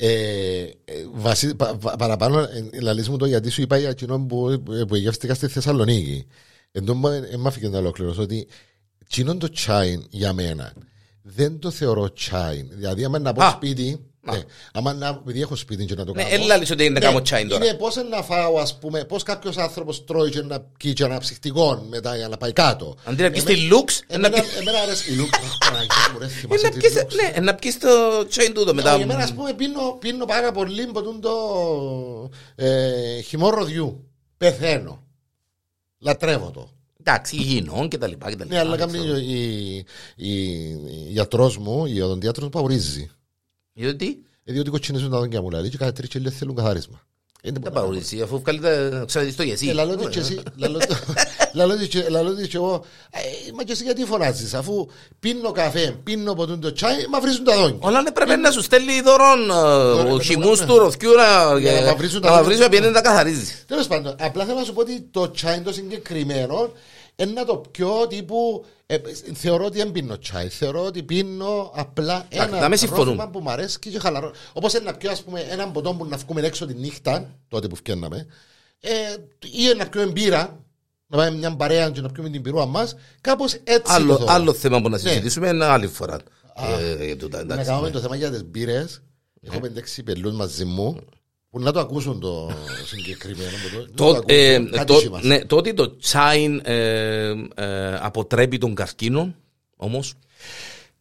Ε, ε, βασι- πα- πα- παραπάνω, ε, λαλείς μου το γιατί σου είπα για εκείνο που, ε, που γεύστηκα στη Θεσσαλονίκη. Εν μ' άφηκε να ολοκληρώσω ότι εκείνο το τσάι για μένα δεν το θεωρώ τσάι. Δηλαδή, άμα να πω Α. σπίτι, ναι, άμα να, επειδή έχω σπίτι και να το Ναι, κάνω. έλα λες ότι είναι να κάνω τσάι τώρα. Είναι πώς να φάω, ας πούμε, πώς κάποιος άνθρωπος τρώει και να πιει και ένα ψυχτικό μετά για να πάει κάτω. Αντί να πεις Εμέ- τη Λουξ, να Εμένα, πεις- εμένα αρέσει η Λουξ. Παναγία μου, ρε, ε, θυμάσαι να τη πεις- Λουξ. ναι, να πεις το τσάι τούτο μετά. Για μένα, ας πούμε, πίνω, πίνω πάρα πολύ ποτούν το ε, χυμό ροδιού. Πεθαίνω. Λατρεύω το. Εντάξει, υγιεινών και τα λοιπά. και τα Ναι, λοιπά, αλλά δεν κάνει ξέρω. η, η, η γιατρός μου, η οδοντίατρος μου, παουρίζει. Γιατί Ε, Διότι κοτσινίζουν τα δόντια μου, δηλαδή, και κάθε τρει και λέει θέλουν καθάρισμα. Είναι δεν πολλά παουρίζει, αφού βγάλετε, ξέρετε το Ε, γεσί. λαλώ της και εσύ, λαλώ της- λαλώ της και- λαλώ της και εγώ, ε, μα και εσύ γιατί φωνάζεις, αφού πίνω καφέ, πίνω ποτούν το τσάι, μα βρίζουν τα δόντια. Όλα ναι πρέπει να σου στέλνει δωρών ο ναι, χυμούς ναι. του ροθιού να Για να μαυρίζουν τα να δόντια. μαυρίζουν επειδή δεν τα καθαρίζει. Τέλο πάντων, απλά θέλω να σου πω ότι το τσάι το συγκεκριμένο είναι να το πιω τύπου. Ε, θεωρώ ότι δεν πίνω τσάι. Θεωρώ ότι πίνω απλά Εντάξει, να ένα με συμφωνούμε. πρόβλημα που μου αρέσει και χαλαρό. Όπως είναι να πιω, ας πούμε, έναν ποτό που να βγούμε έξω τη νύχτα, τότε που φτιάχναμε, ε, ή να πιω εμπύρα, να πάμε μια παρέα και να πιούμε την πυρούα μας. Κάπως έτσι. το Άλλο, θεωρώ. άλλο θέμα που να Ναι. συζητήσουμε είναι άλλη φορά. Ε, για τούτα, Να εντάξει, κάνουμε ναι. το θέμα για τις μπύρες. Έχω πεντέξι πελούς μαζί μου που να το ακούσουν το συγκεκριμένο. που το- Το, να το ε, ακούσουν. Κάτι το- σήμα. ναι, το ότι το τσάιν ε, ε, αποτρέπει τον καρκίνο, όμως,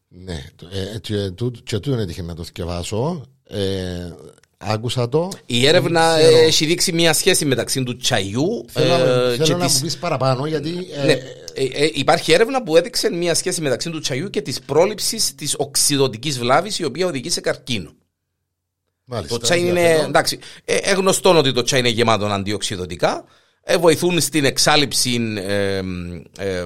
Ναι, το- ε, και τούτο και τούτο έτυχε να το σκεφάσω. Ε, άκουσα το. η έρευνα Δεν ξέρω. ε, έχει δείξει μια σχέση μεταξύ του τσαϊού Θέλω, ε, θέλω και να της- μου πεις παραπάνω γιατί. ε, Ναι, ε, ε, υπάρχει έρευνα που έδειξε μια σχέση μεταξύ του τσαϊού και της πρόληψης της οξυδοτικής βλάβης η οποία οδηγεί σε καρκίνο. Μάλιστα, Το τσάι είναι, ενδιαφέρον. εντάξει, ε, ε, γνωστό ότι το τσάι είναι γεμάτο αντιοξυδοτικά. Ε, βοηθούν στην εξάλληψη ε, ε,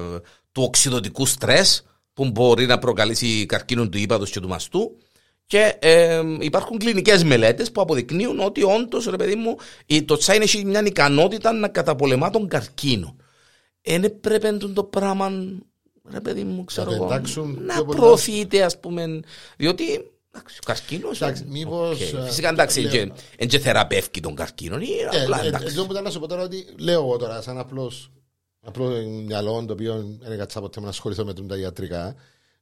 του οξυδοτικού στρες που μπορεί να προκαλέσει καρκίνο του ήπατος και του μαστού. Και ε, υπάρχουν κλινικές μελέτες που αποδεικνύουν ότι όντως, ρε παιδί μου, η- το τσάι έχει μια ικανότητα να καταπολεμά τον καρκίνο. Είναι πρέπει να το πράγμα, ρε παιδί μου, ξέρω το εγώ, εντάξουν να πιο πολύ. προωθείται, ας πούμε, διότι εντάξει, ο καρκίνος... Εντάξει, ε, μήπως, οκ. ε, Φυσικά εντάξει, λέω- δεν και, και θεραπεύει τον καρκίνο, είναι Ε, απλά ε, εντάξει. Εδώ που ήταν να σου πω τώρα ότι λέω εγώ τώρα, σαν απλό απλό μυαλό το οποίο δεν έκατσα ποτέ να ασχοληθώ με τα ιατρικά.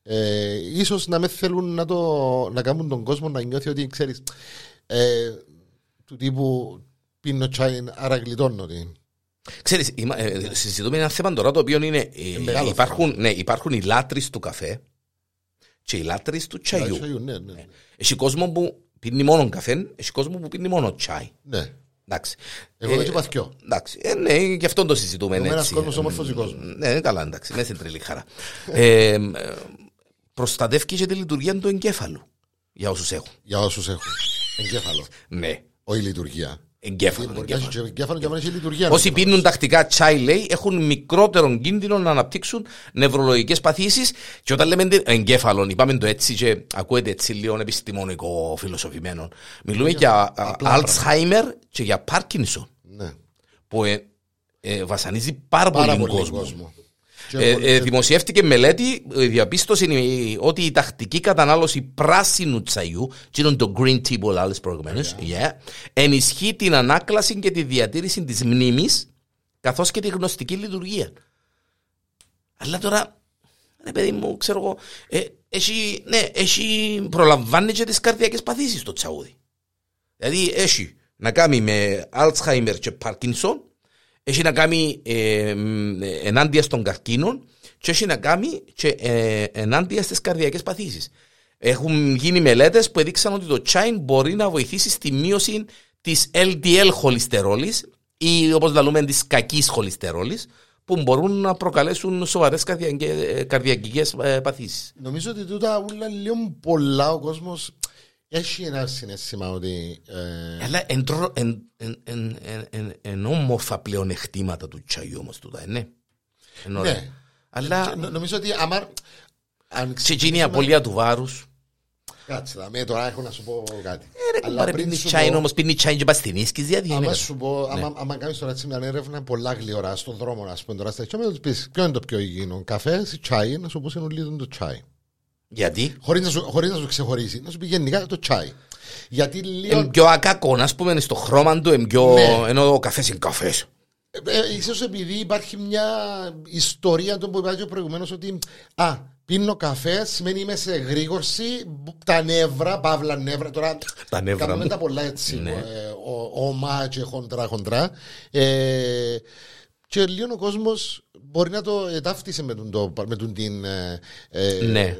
Ε, ίσως να με θέλουν να, το, να κάνουν τον κόσμο να νιώθει ότι ξέρεις ε, του τύπου πίνω τσάι άρα γλιτώνω την. Ξέρεις, είμα- ε, συζητούμε ένα θέμα τώρα το οποίο είναι, ε, μεγάλο υπάρχουν, ναι, υπάρχουν οι λάτρεις του καφέ και οι λάτρεις του τσαϊού. Τσάιου, Ναι, ναι. Έχει κόσμο που πίνει μόνο καφέ, έχει κόσμο που πίνει μόνο τσάι. ναι. Εντάξει. Εγώ Ε, δεν είπα θκυο. Εντάξει, ε, ναι, γι' αυτό το συζητούμε. Εγώ είμαι ένας έτσι. κόσμος όμορφος η κόσμος. Ναι, καλά, εντάξει, μέσα στην τρελή χαρά. ε, ε, προστατεύει και τη λειτουργία του εγκέφαλου. Για όσους έχουν. Για όσους έχουν εγκέφαλο. Ναι, Όχι λειτουργία. Εγκέφαλο. Μπορεί να έχει εγκέφαλο. και εγκέφαλος και να έχει λειτουργία. Όσοι πίνουν τακτικά τσάι, λέει, έχουν μικρότερο κίνδυνο να αναπτύξουν νευρολογικές παθήσεις. Και όταν λέμε εγκέφαλο, είπαμε το έτσι και ακούεται έτσι λίγο επιστημονικό φιλοσοφημένο. Μιλούμε για απλά Alzheimer και για Parkinson, Ναι. που ε, ε, βασανίζει πάρα, Πάρα πολύ πολύ κόσμο. Κόσμο. Και Ε, πολύ- ε, δημοσιεύτηκε μελέτη, ε, διαπίστωσε ε, ότι η τακτική κατανάλωση πράσινου τσαϊού, και είναι το green tea που άλλες προηγουμένως, yeah, ενισχύει την ανάκλαση και τη διατήρηση της μνήμης, καθώς και τη γνωστική λειτουργία. Αλλά τώρα, ρε παιδί μου, ξέρω εγώ, ε, έχει, ναι, έχει προλαμβάνει και τις καρδιακές παθήσεις το τσαούδι. Δηλαδή έχει να κάνει με Alzheimer και Parkinson, έχει να κάνει ε, μ, ενάντια στον καρκίνο και έχει να κάνει και ε, ενάντια στις καρδιακές παθήσεις. Έχουν γίνει μελέτες που έδειξαν ότι το τσάιν μπορεί να βοηθήσει στη μείωση της LDL χολυστερόλης ή όπως λέμε της κακής χολυστερόλης που μπορούν να προκαλέσουν σοβαρές καρδιακές, καρδιακικές ε, παθήσεις. Νομίζω ότι τούτα ούλα λίγο πολλά ο κόσμος έχει ένα συνέστημα ότι. ε, Αλλά εν, τρο- εν, εν, εν, εν, εν, εν όμορφα πλεονεκτήματα του τσάι όμως τούτα, ε, ναι. Εν ωραία. ναι. Αλλά Νο- Νομίζω ότι άμα. Αν σε εκείνη η απολία του βάρους Κάτσε, θα με τώρα έχω να σου πω κάτι. Ε, ρε Αλλά κουμπάρε, πριν πίνει σου τσάι πω- όμως, πίνει τσάι και πας στην ίσκης, γιατί είναι. Άμα κάτι. σου πω, άμα, άμα κάνεις τώρα έτσι μια έρευνα πολλά γλυωρά στον δρόμο, να πούμε τώρα στα χέρια, να τους πεις ποιο είναι το πιο υγιεινό, καφέ ή τσάι, να σου πω σε λίγο το τσάι. Γιατί; Χωρίς να, σου, χωρίς να σου ξεχωρίσει, να σου πει γενικά το τσάι. Γιατί λίγο. είναι πιο ακάκο, ας πούμε, στο χρώμα του, είναι πιο... Ναι. ενώ ο καφές είναι καφές. Ε, ίσως επειδή υπάρχει μια ιστορία των που είπα προηγουμένως ότι α, πίνω καφέ σημαίνει είμαι σε γρήγορση, τα νεύρα, παύλα νεύρα. Τώρα Τα νεύρα κάνουμε μου. τα πολλά έτσι. Ναι. Ε, ο- Ομά και χοντρά χοντρά. Ε, και λίγο ο κόσμος μπορεί να το ετάφτισε με, τον, το, με τον την. Ε, ε, Ναι.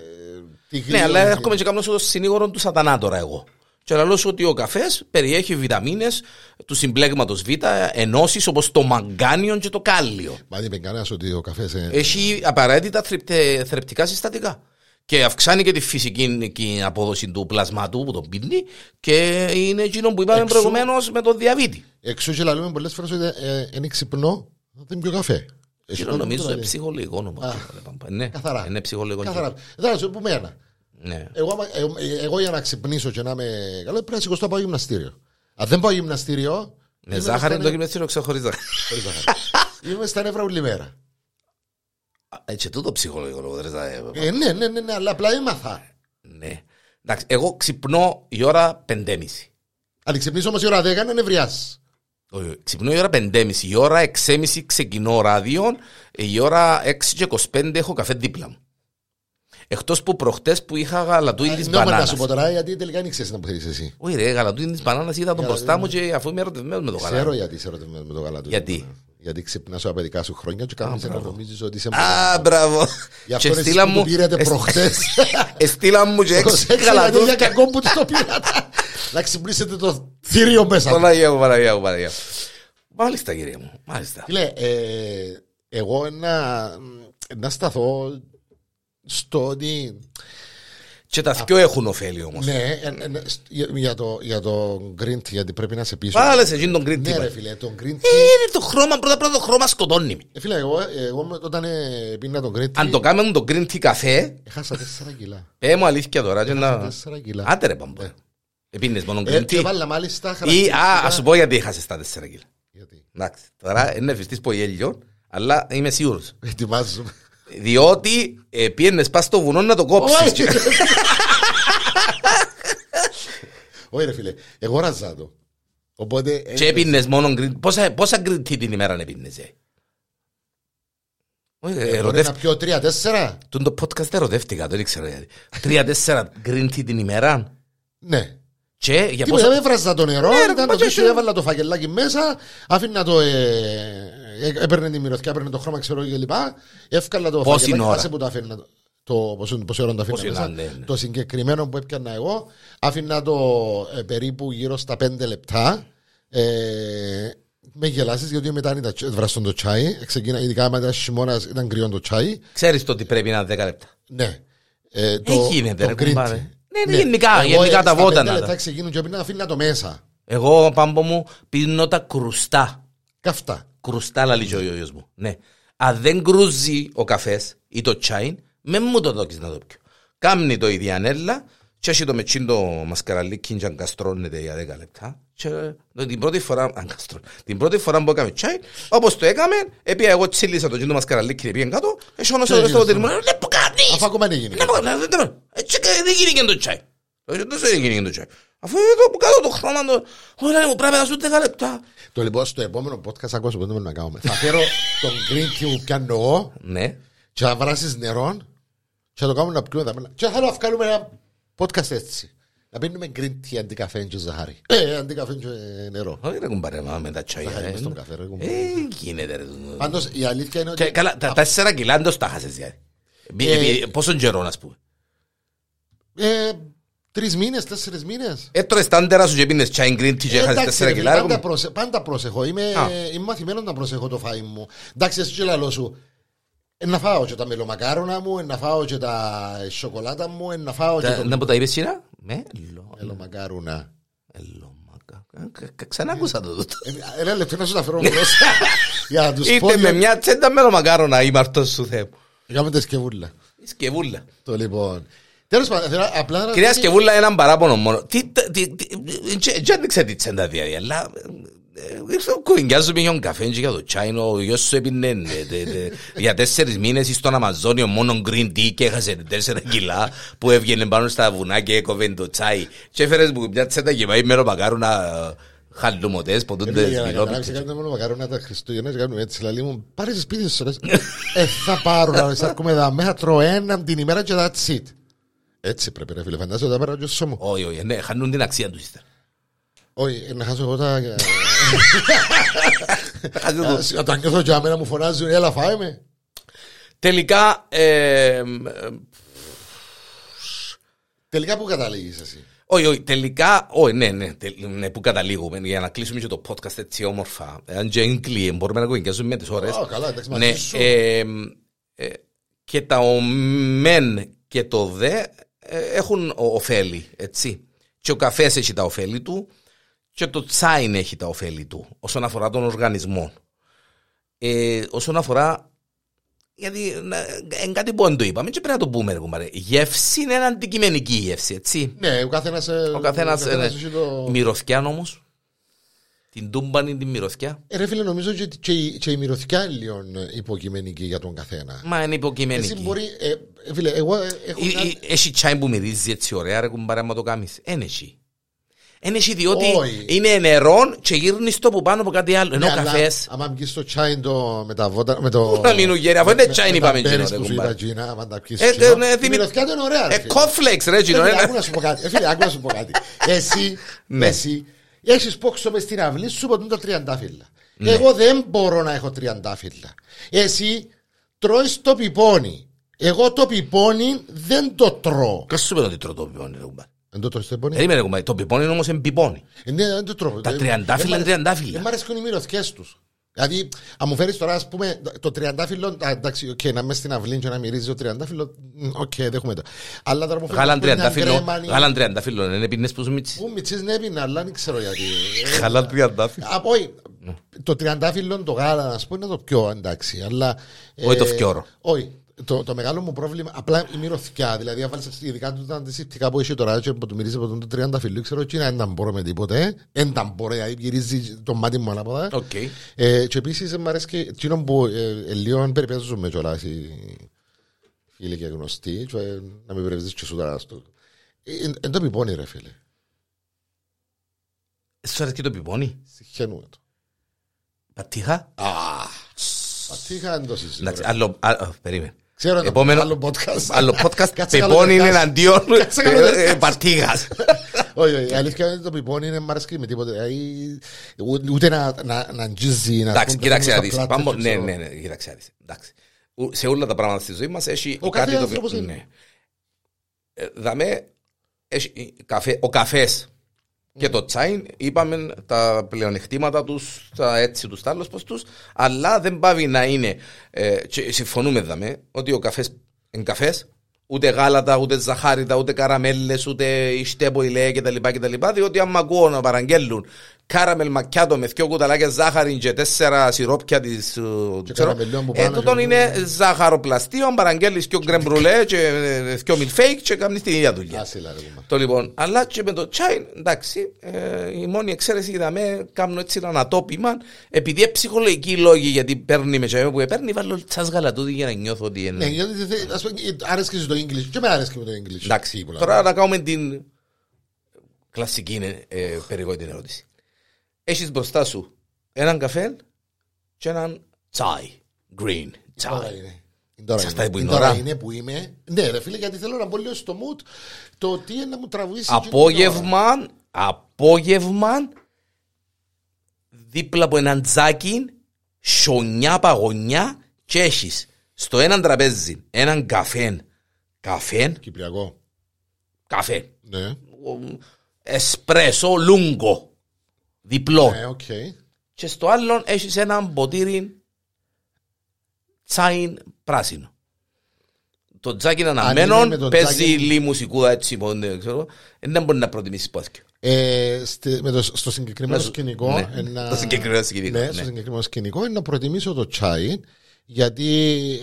Τη Ναι, γρήγορη- αλλά έρχομαι και κάνω στο συνήγορο του σατανά τώρα εγώ. Και να λέω σου ότι ο καφές περιέχει βιταμίνες του συμπλέγματος Β, ενώσεις όπως το μαγκάνιο και το κάλιο. Μα δεν είπε κανένας ότι ο καφές. Έχει απαραίτητα θρεπτε- θρεπτικά συστατικά. Και αυξάνει και τη φυσική και απόδοση του πλασμάτου που τον πίνει και είναι εκείνο που είπαμε Εξού- προηγουμένως με τον διαβήτη. Εξού και λέμε πολλές φορές ότι ε, είναι ξυπνό, δεν πιω καφέ. Έχει Εκείνο κόσμο νομίζω που είναι το λέει. ψυχολογικό όνομα. Ναι, Καθαρά. είναι ψυχολογικό. Καθαρά. Δεν σου πούμε ένα. Ναι. Εγώ, άμα- εγώ, εγώ για να ξυπνήσω και να είμαι καλό πρέπει να σηκωστώ να πάω γυμναστήριο. Αν δεν πάω γυμναστήριο. Με είμαι ζάχαρη στα το νε- γυμναστήριο ξεχωρίζει. χωρίς ζάχαρη. Είμαι στα νεύρα όλη μέρα. Έτσι τούτο ψυχολογικό λόγο. δεν θα- Ε, ναι, ναι, ναι, ναι, αλλά απλά έμαθα. Ναι. Εντάξει, εγώ ξυπνώ η ώρα 5.30. Αν ξυπνήσω όμως η ώρα 10 είναι νευριάς. Όχι, Ξυπνώ η ώρα 5.30. Η ώρα 6.30 ξεκινώ ράδιο. Η ώρα 6 και 25 έχω καφέ δίπλα μου. Εκτός που προχτές που είχα γαλατούιν της Ναι, μα να μπανάνα. σου πω τώρα γιατί τελικά δεν ξέρεις να που θέλεις εσύ. Όχι, ρε, γαλατούιν της μπανάνας είδα τον μπροστά μου και αφού είμαι ερωτευμένος με το Ξέρω γαλατούιν. γιατί είσαι ερωτευμένος με το γαλατό. Γιατί; Γιατί ξυπνάς στα παιδικά σου χρόνια και κάνεις να νομίζεις ότι είσαι. Α, μπράβο. Γι' αυτό Και εσείς στείλα που μου. του πήρατε εσ- προχτές. Εστείλα μου και έξι Προσέξτε γιατί για γαλατούιν. κακό που το πήρατε. Να ξυπνήσετε το θηρίο μέσα. Παναγία μου, Παναγία μου, Παναγία μου. Μάλιστα, κύριε μου. Μάλιστα. Φίλε, ε, εγώ να, να σταθώ στο ότι Και τα δυο έχουν ωφέλη όμως. ναι, ε, ε, ε, σ- για, για το, για το green tea, γιατί πρέπει να σε πείσω. Βάλε σε εκείνον τον green Ναι, tea. ρε φίλε, το green tea. Ε, το χρώμα, πρώτα πρώτα το χρώμα σκοτώνει. με. Ε, φίλε, εγώ, εγώ με- όταν ε, πίνα το green tea, Αν το κάνουμε το green tea καφέ, έχασα 4 κιλά. πέ μου αλήθεια τώρα. και να- 4 κιλά. Άντε ρε πάμπο. Επίνες μόνο Ε, green και tea. βάλα μάλιστα Ή, α, χαρακτηριστικά- ας σου πω γιατί έχασες τα 4 κιλά. Γιατί, Εντάξει, τώρα είναι φυστής που γέλιο, αλλά είμαι σίγουρος. ετοιμάζομαι. Διότι ε, πιένες πας στο βουνό να το κόψεις. Όχι. Όχι ρε φίλε, εγώ ραζά το. Οπότε... ε, Και έπινες μόνο green Πόσα, πόσα green tea την ημέρα έπινες, ε; Όχι, Μπορεί ερωτεύτηκα. να πιω τρία-τέσσερα. Τον το podcast ερωτεύτηκα, δεν ήξερα γιατί. Τρία-τέσσερα green tea την ημέρα. Ναι. Και για Τίποτα, πόσα... έβραζα το νερό, Ναι, ρε, ήταν μα το και πίσω, εσύ. έβαλα το φακελάκι μέσα, άφηνα το. Ε, ε, έπαιρνε τη μυρωδιά, έπαιρνε το χρώμα, ξέρω και λοιπά. Εύκαλα το Πόση φακελάκι, ώρα; άσε που το άφηνα. Το, το, πόσο, πόση ώρα το άφηνα Πόση μέσα. ώρα, ναι, ναι. Το συγκεκριμένο που έπιανα εγώ, άφηνα το ε, περίπου γύρω στα 5 λεπτά. Ε, με γελάσεις, γιατί μετά ήταν βραστόν το τσάι. Ξεκίνα, ειδικά άμα ήταν χειμώνας, ήταν κρυό το τσάι. Ξέρεις το ότι πρέπει να είναι 10 λεπτά. Ναι. Ε, Ε, γίνεται, ρε, green κουμπάρε. tea. Ναι, ναι, γενικά, Εγώ, γενικά ε, τα στα βότανα, πέντε τα. λεπτά ξεκίνουν και έπινα, αφήνα το μέσα. Εγώ, πάμπο μου, πίνω τα κρουστά. Καυτά. Κρουστά, λαλεί και ο γιος μου. Ναι. Αν δεν κρούζει ο καφές ή το τσάιν, με μου το δόκεις να το πιω. Κάμνει το η διανέλα και έχει το μετσίν το μασκαραλίκι και αγκαστρώνεται για 10 λεπτά. Και την πρώτη φορά, αγκαστρώ, την πρώτη φορά που έκαμε τσάι, όπως το έκαμε, έπια εγώ τσίλισα το τσίντο μασκαραλίκι και πήγαινε κάτω, έτσι ono Και στο έγινε στο ποτήρι στο- μου, «Δεν που κάνεις». Αφού ακόμα δεν γίνει. Ναι, μα, ναι, ναι, ναι. Έτσι και δεν γίνει και το τσάι. Όχι, Δεν γίνει και το τσάι. Αφού εδώ που κάτω το χρόνο, το... Ωραία, μου πρέπει να σου 10 λεπτά. Το λοιπόν στο επόμενο podcast ακούω που δεν να κάνουμε. Θα φέρω τον green tea που πιάνω εγώ Ναι. και θα βράσεις νερό Και θα το κάνουμε να πιούμε τα μένα. Και θέλω να βγάλουμε ένα podcast έτσι. Να πίνουμε green tea αντί καφέ και ζαχάρι. Ε, αντί καφέ και νερό. Όχι ρε κουμπάρε, μα με τα τσάια. Ζαχάρι ε. μες στον καφέ, ρε, κουμπάρε. Ε, γίνεται ρε. Πάντως η αλήθεια είναι Και ότι καλά, τα τέσσερα κιλά εντός τα χάσες δηλαδή. Μπη- Ε, μπη- Πόσον καιρό να πούμε. Ε, τρεις μήνες, τέσσερις μήνες. Έτρωες τα άντερα σου και πίνες τσάιν green tea και Ε, χάσες εντάξει, τέσσερα ρε, κιλά. ρε, πάντα, κουμπάρε. προσε, πάντα προσεχώ. Είμαι, Α. είμαι μαθημένος να προσεχώ το φάι μου. Εντάξει, εσύ και λαλός σου. Ε, να φάω και τα μελομακάρονα μου, ε, να φάω και τα σοκολάτα μου, ε, να φάω και Τα- το Να πω τα είπες σύνα. Με λο- μελομακάρονα. Ελόμακα. Ε, κα- Ξανά άκουσα το τούτο. Ε, Ένα λεπτό να σου τα φέρω μπρος. Για να τους πω. Ήρθε με για- μια τσέντα με μακάρονα η μαρτός σου Θεέ μου. Κάμε τα σκευούλα. Η Σκευούλα. Το λοιπόν. Τέλος πάντων, θέλω απλά να... Κυρίας Σκευούλα, έναν παράπονο μόνο. Τι, τι, τι, τι, τι άνοιξε τη τσέντα δηλαδή, αλλά ε, ήρθε ο κουβεντιάς σου πήγε καφέ και για το τσάινο, ο γιος σου έπινε ε, τε- τε- για τέσσερις μήνες στον Αμαζόνιο μόνο green tea και έχασε τέσσερα κιλά που έβγαινε πάνω στα βουνά και έκοβε το τσάι και έφερες μου μια τσέντα και πάει μέρο πακάρονα χαλουμωτές, Ε, ποτούντες Για να καταλάβεις, βινόπιτσες. κάνουμε μόνο μακαρώνα τα Χριστούγεννα και κάνουμε έτσι. Λαλή μου, πάρε σε σπίτι σου. ρε. Ε, θα πάρω να σε έρχομαι εδώ μέσα, τρώω έναν την ημέρα και that's it. Έτσι πρέπει ρε φίλε, φαντάζομαι τα πέρα και στο μου. Όχι, όχι, ναι, χάνουν την αξία τους ύστερα. Όχι, ε, να χάσω εγώ τα... Χάνουν το- Α, Όταν νιώθω και αμένα μου φωνάζουν, έλα φάε με. Τελικά, ε, Τελικά που καταλήγεις εσύ; Όχι, όχι, τελικά, όχι, ναι, ναι, τε- ναι, που καταλήγουμε για να κλείσουμε και το podcast έτσι όμορφα. Αν και είναι κλειέ, μπορούμε να κουβεντιάζουμε με τις ώρες. Ω, καλά, εντάξει, Ναι, μαζί σου. ε, ε, και τα ο μεν και το δε ε, έχουν ο- ωφέλη, έτσι. Και ο καφές έχει τα ωφέλη του και το τσάιν έχει τα ωφέλη του όσον αφορά τον οργανισμό. Ε, όσον αφορά γιατί είναι κάτι που δεν το είπαμε και πρέπει να το πούμε ρε κουμπάρε. Γεύση είναι ένα αντικειμενική γεύση, έτσι. Ναι, ο καθένας... ε, Ο καθένας, ε, ναι. έχει το- Μυρωθιά όμως. Την τούμπαν την μυρωθιά. Ε, Ρε φίλε, νομίζω και, και, η- και η μυρωθιά είναι λίγο υποκειμενική για τον καθένα. Μα είναι υποκειμενική. Εσύ μπορεί... Ε, ε, φίλε, εγώ ε, έχω... Ή- μια- ή- Έχει τσάι που μυρίζεις έτσι ωραία ρε κουμπάρε άμα το κάνεις. Εν έχει. Εν έχει διότι Όχι. είναι νερό και γύρνεις το που πάνω από κάτι άλλο. Ενώ Ναι, ο αλλά καφές Άμα μπεις στο τσάι το, με τα βότα... Με το, Να μείνουν γέροι, αφού είναι με- τσάι με είπαμε τα εκείνο, berries ρε που σου κουμπάρε. είπα Τζίνα, άμα τα πιεις Ε, ψηλό. ε, ναι, Η θυμη- μυρωδιά του είναι ωραία ρε Ε, φίλε. κόφλεξ ρε Ε, κοινό. φίλε, ε. άκου να σου πω κάτι. Ε, φίλε, άκου να σου πω κάτι. Εσύ, Ναι. εσύ, έχεις πόξο μες στην αυλή σου ποτούν τα τριαντάφυλλα. Εγώ δεν μπορώ να έχω τριαντάφυλλα. Εσύ τρώεις το πιπόνι. Εγώ το πιπόνι δεν το τρώω. Κάτσε σου πέρα ότι τρώω το πιπόνι ρε κουμπάρε. Δεν το τρώεις το πιπόνι; Περίμενε κουμπάρε. Το πιπόνι όμως είναι πιπόνι. Ε, Ναι, δεν το τρώω. Τα Ε, τριαντάφυλλα ε, είναι τριαντάφυλλα. Δεν μ' αρέσουν οι μυρωδιές τους. Δηλαδή, αν μου φέρεις τώρα, ας πούμε, το τριαντάφυλλο, α, εντάξει, οκ, να είμαι στην αυλή και να μυρίζεις το τριαντάφυλλο, μ, οκ, δέχομαι το. Αλλά τώρα μου φέρεις Γάλαν ας πούμε, μια τριαντάφυλλο. γκρέμανη- Γάλαν τριαντάφυλλο. Είναι πίνες που σου μίτσις. Μου μητσής ναι έπινα, αλλά δεν ξέρω γιατί. Ε, Γάλαν τριαντάφυλλο. Από όχι, το τριαντάφυλλο, το γάλα, ας πούμε, είναι το πιο εντάξει. Αλλά, ε, Όχι το φκιόρο. Όχι. Το, το μεγάλο μου πρόβλημα, απλά η μυρωθιά. Δηλαδή, αν βάλεις ειδικά του τα αντισηπτικά που έχει τώρα, και που του μυρίζεις από τον τριαντάφυλλο, ξέρω ότι δεν τα μπορώ με τίποτε. Δεν τα μπορώ, δηλαδή γυρίζει το μάτι μου ανάποδα. Οκ. Ε, και επίσης μου αρέσει και εκείνο που ε, ε, λίγο περιπέζουμε κιόλας οι φίλοι και γνωστοί, και, ε, να μην περιπέζεις και σου τώρα στο. Εν το πιπώνει, ρε φίλε. Σου αρέσει το πιπόνι. Συχαίνουμε το. Πατήχα; Πατήχα δεν το συζητώ. Εντάξει, ρε. άλλο. α, α, Περίμενε. Ξέρω ένα Επόμενο- άλλο podcast. Άλλο podcast. Κάτσε Πιπόνι καλό είναι podcast. εναντίον Κάτσε καλό ε, podcast. παρτίγας. Όχι, όχι, η αλήθεια είναι ότι το πιπώνι είναι μ' αρέσει με τίποτε. Δηλαδή, ου- Ούτε να, να, να αγγίζει, να Εντάξει, πούμε, κοίταξε να στα δεις. πλάτα Πάμε- και Ναι, ξέρω. ναι, ναι, κοίταξε να δεις. Εντάξει. Ου- Σε όλα τα πράγματα στη ζωή μας έχει Ο κάτι κάθε το άνθρωπος οποίο- είναι. ναι. Ε, Δαμέ, έχει καφέ- ο καφές και το τσάιν, είπαμε τα πλεονεκτήματα τους, τα έτσι τους, τα άλλους πως τους, αλλά δεν πάβει να είναι, ε, και συμφωνούμε δαμέ, ότι ο καφές είναι καφές, ούτε γάλατα, ούτε ζαχάριτα, ούτε καραμέλες, ούτε ιστέπο ηλέ κτλ. κτλ. Διότι αν μ' ακούω να παραγγέλνουν κάραμελ μακιάτο με δυο κουταλάκια ζάχαρη και τέσσερα σιρόπια της, ε, ξέρω, καραμελιών που ε, πάνω τούτον και- είναι ζάχαροπλαστείο, παραγγέλνεις δυο γκρεμ μπρουλέ και ε, δυο μιλφέικ και κάνεις την ίδια δουλειά. Άσυλα, ρε κουμπά. Το λοιπόν, αλλά και με το τσάι, εντάξει, ε, η μόνη εξαίρεση για με κάνω έτσι ένα ανατόπιμα, επειδή είναι ψυχολογικοί λόγοι, γιατί παίρνει με τσάι που παίρνει, βάλω τσάς γαλατούδι για να νιώθω ότι είναι. Ναι, γιατί θε- ας πούμε, άρεσκε σου το English. Και με άρεσκε με το English. Εντάξει, Πολλά. τώρα να κάνουμε την κλασική είναι, ε, περιγωγή την ερώτηση. Έχεις μπροστά σου έναν καφέ και έναν τσάι, green Τώρα τσάι. είναι. Τώρα Σας είναι. τα που είναι Τώρα ώρα. είναι που είμαι. Ναι, ρε φίλε, γιατί θέλω να μπω λίγο στο mood το τι είναι να μου τραβήσει. Απόγευμα, απόγευμα, δίπλα από έναν τζάκι, σονιά παγωνιά και έχεις στο έναν τραπέζι έναν καφέ. Καφέ, Κυπριακό. καφέ. Ναι. Εσπρέσο λούγκο. Διπλό. Ναι, οκ. Και στο άλλο έχεις έναν ποτήρι τσάιν πράσινο. Το τζάκι είναι είναι αναμμένο, με το παίζει τζάκι- λίγη μουσικούδα έτσι, μόνο, ξέρω, δεν μπορεί να προτιμήσεις που τα θκυο. Ε, στη- με το, στο συγκεκριμένο Με το- σκηνικό. ναι, ένα- το συγκεκριμένο σκηνικό, Ναι, ναι. στο συγκεκριμένο σκηνικό είναι να προτιμήσω το τσάι γιατί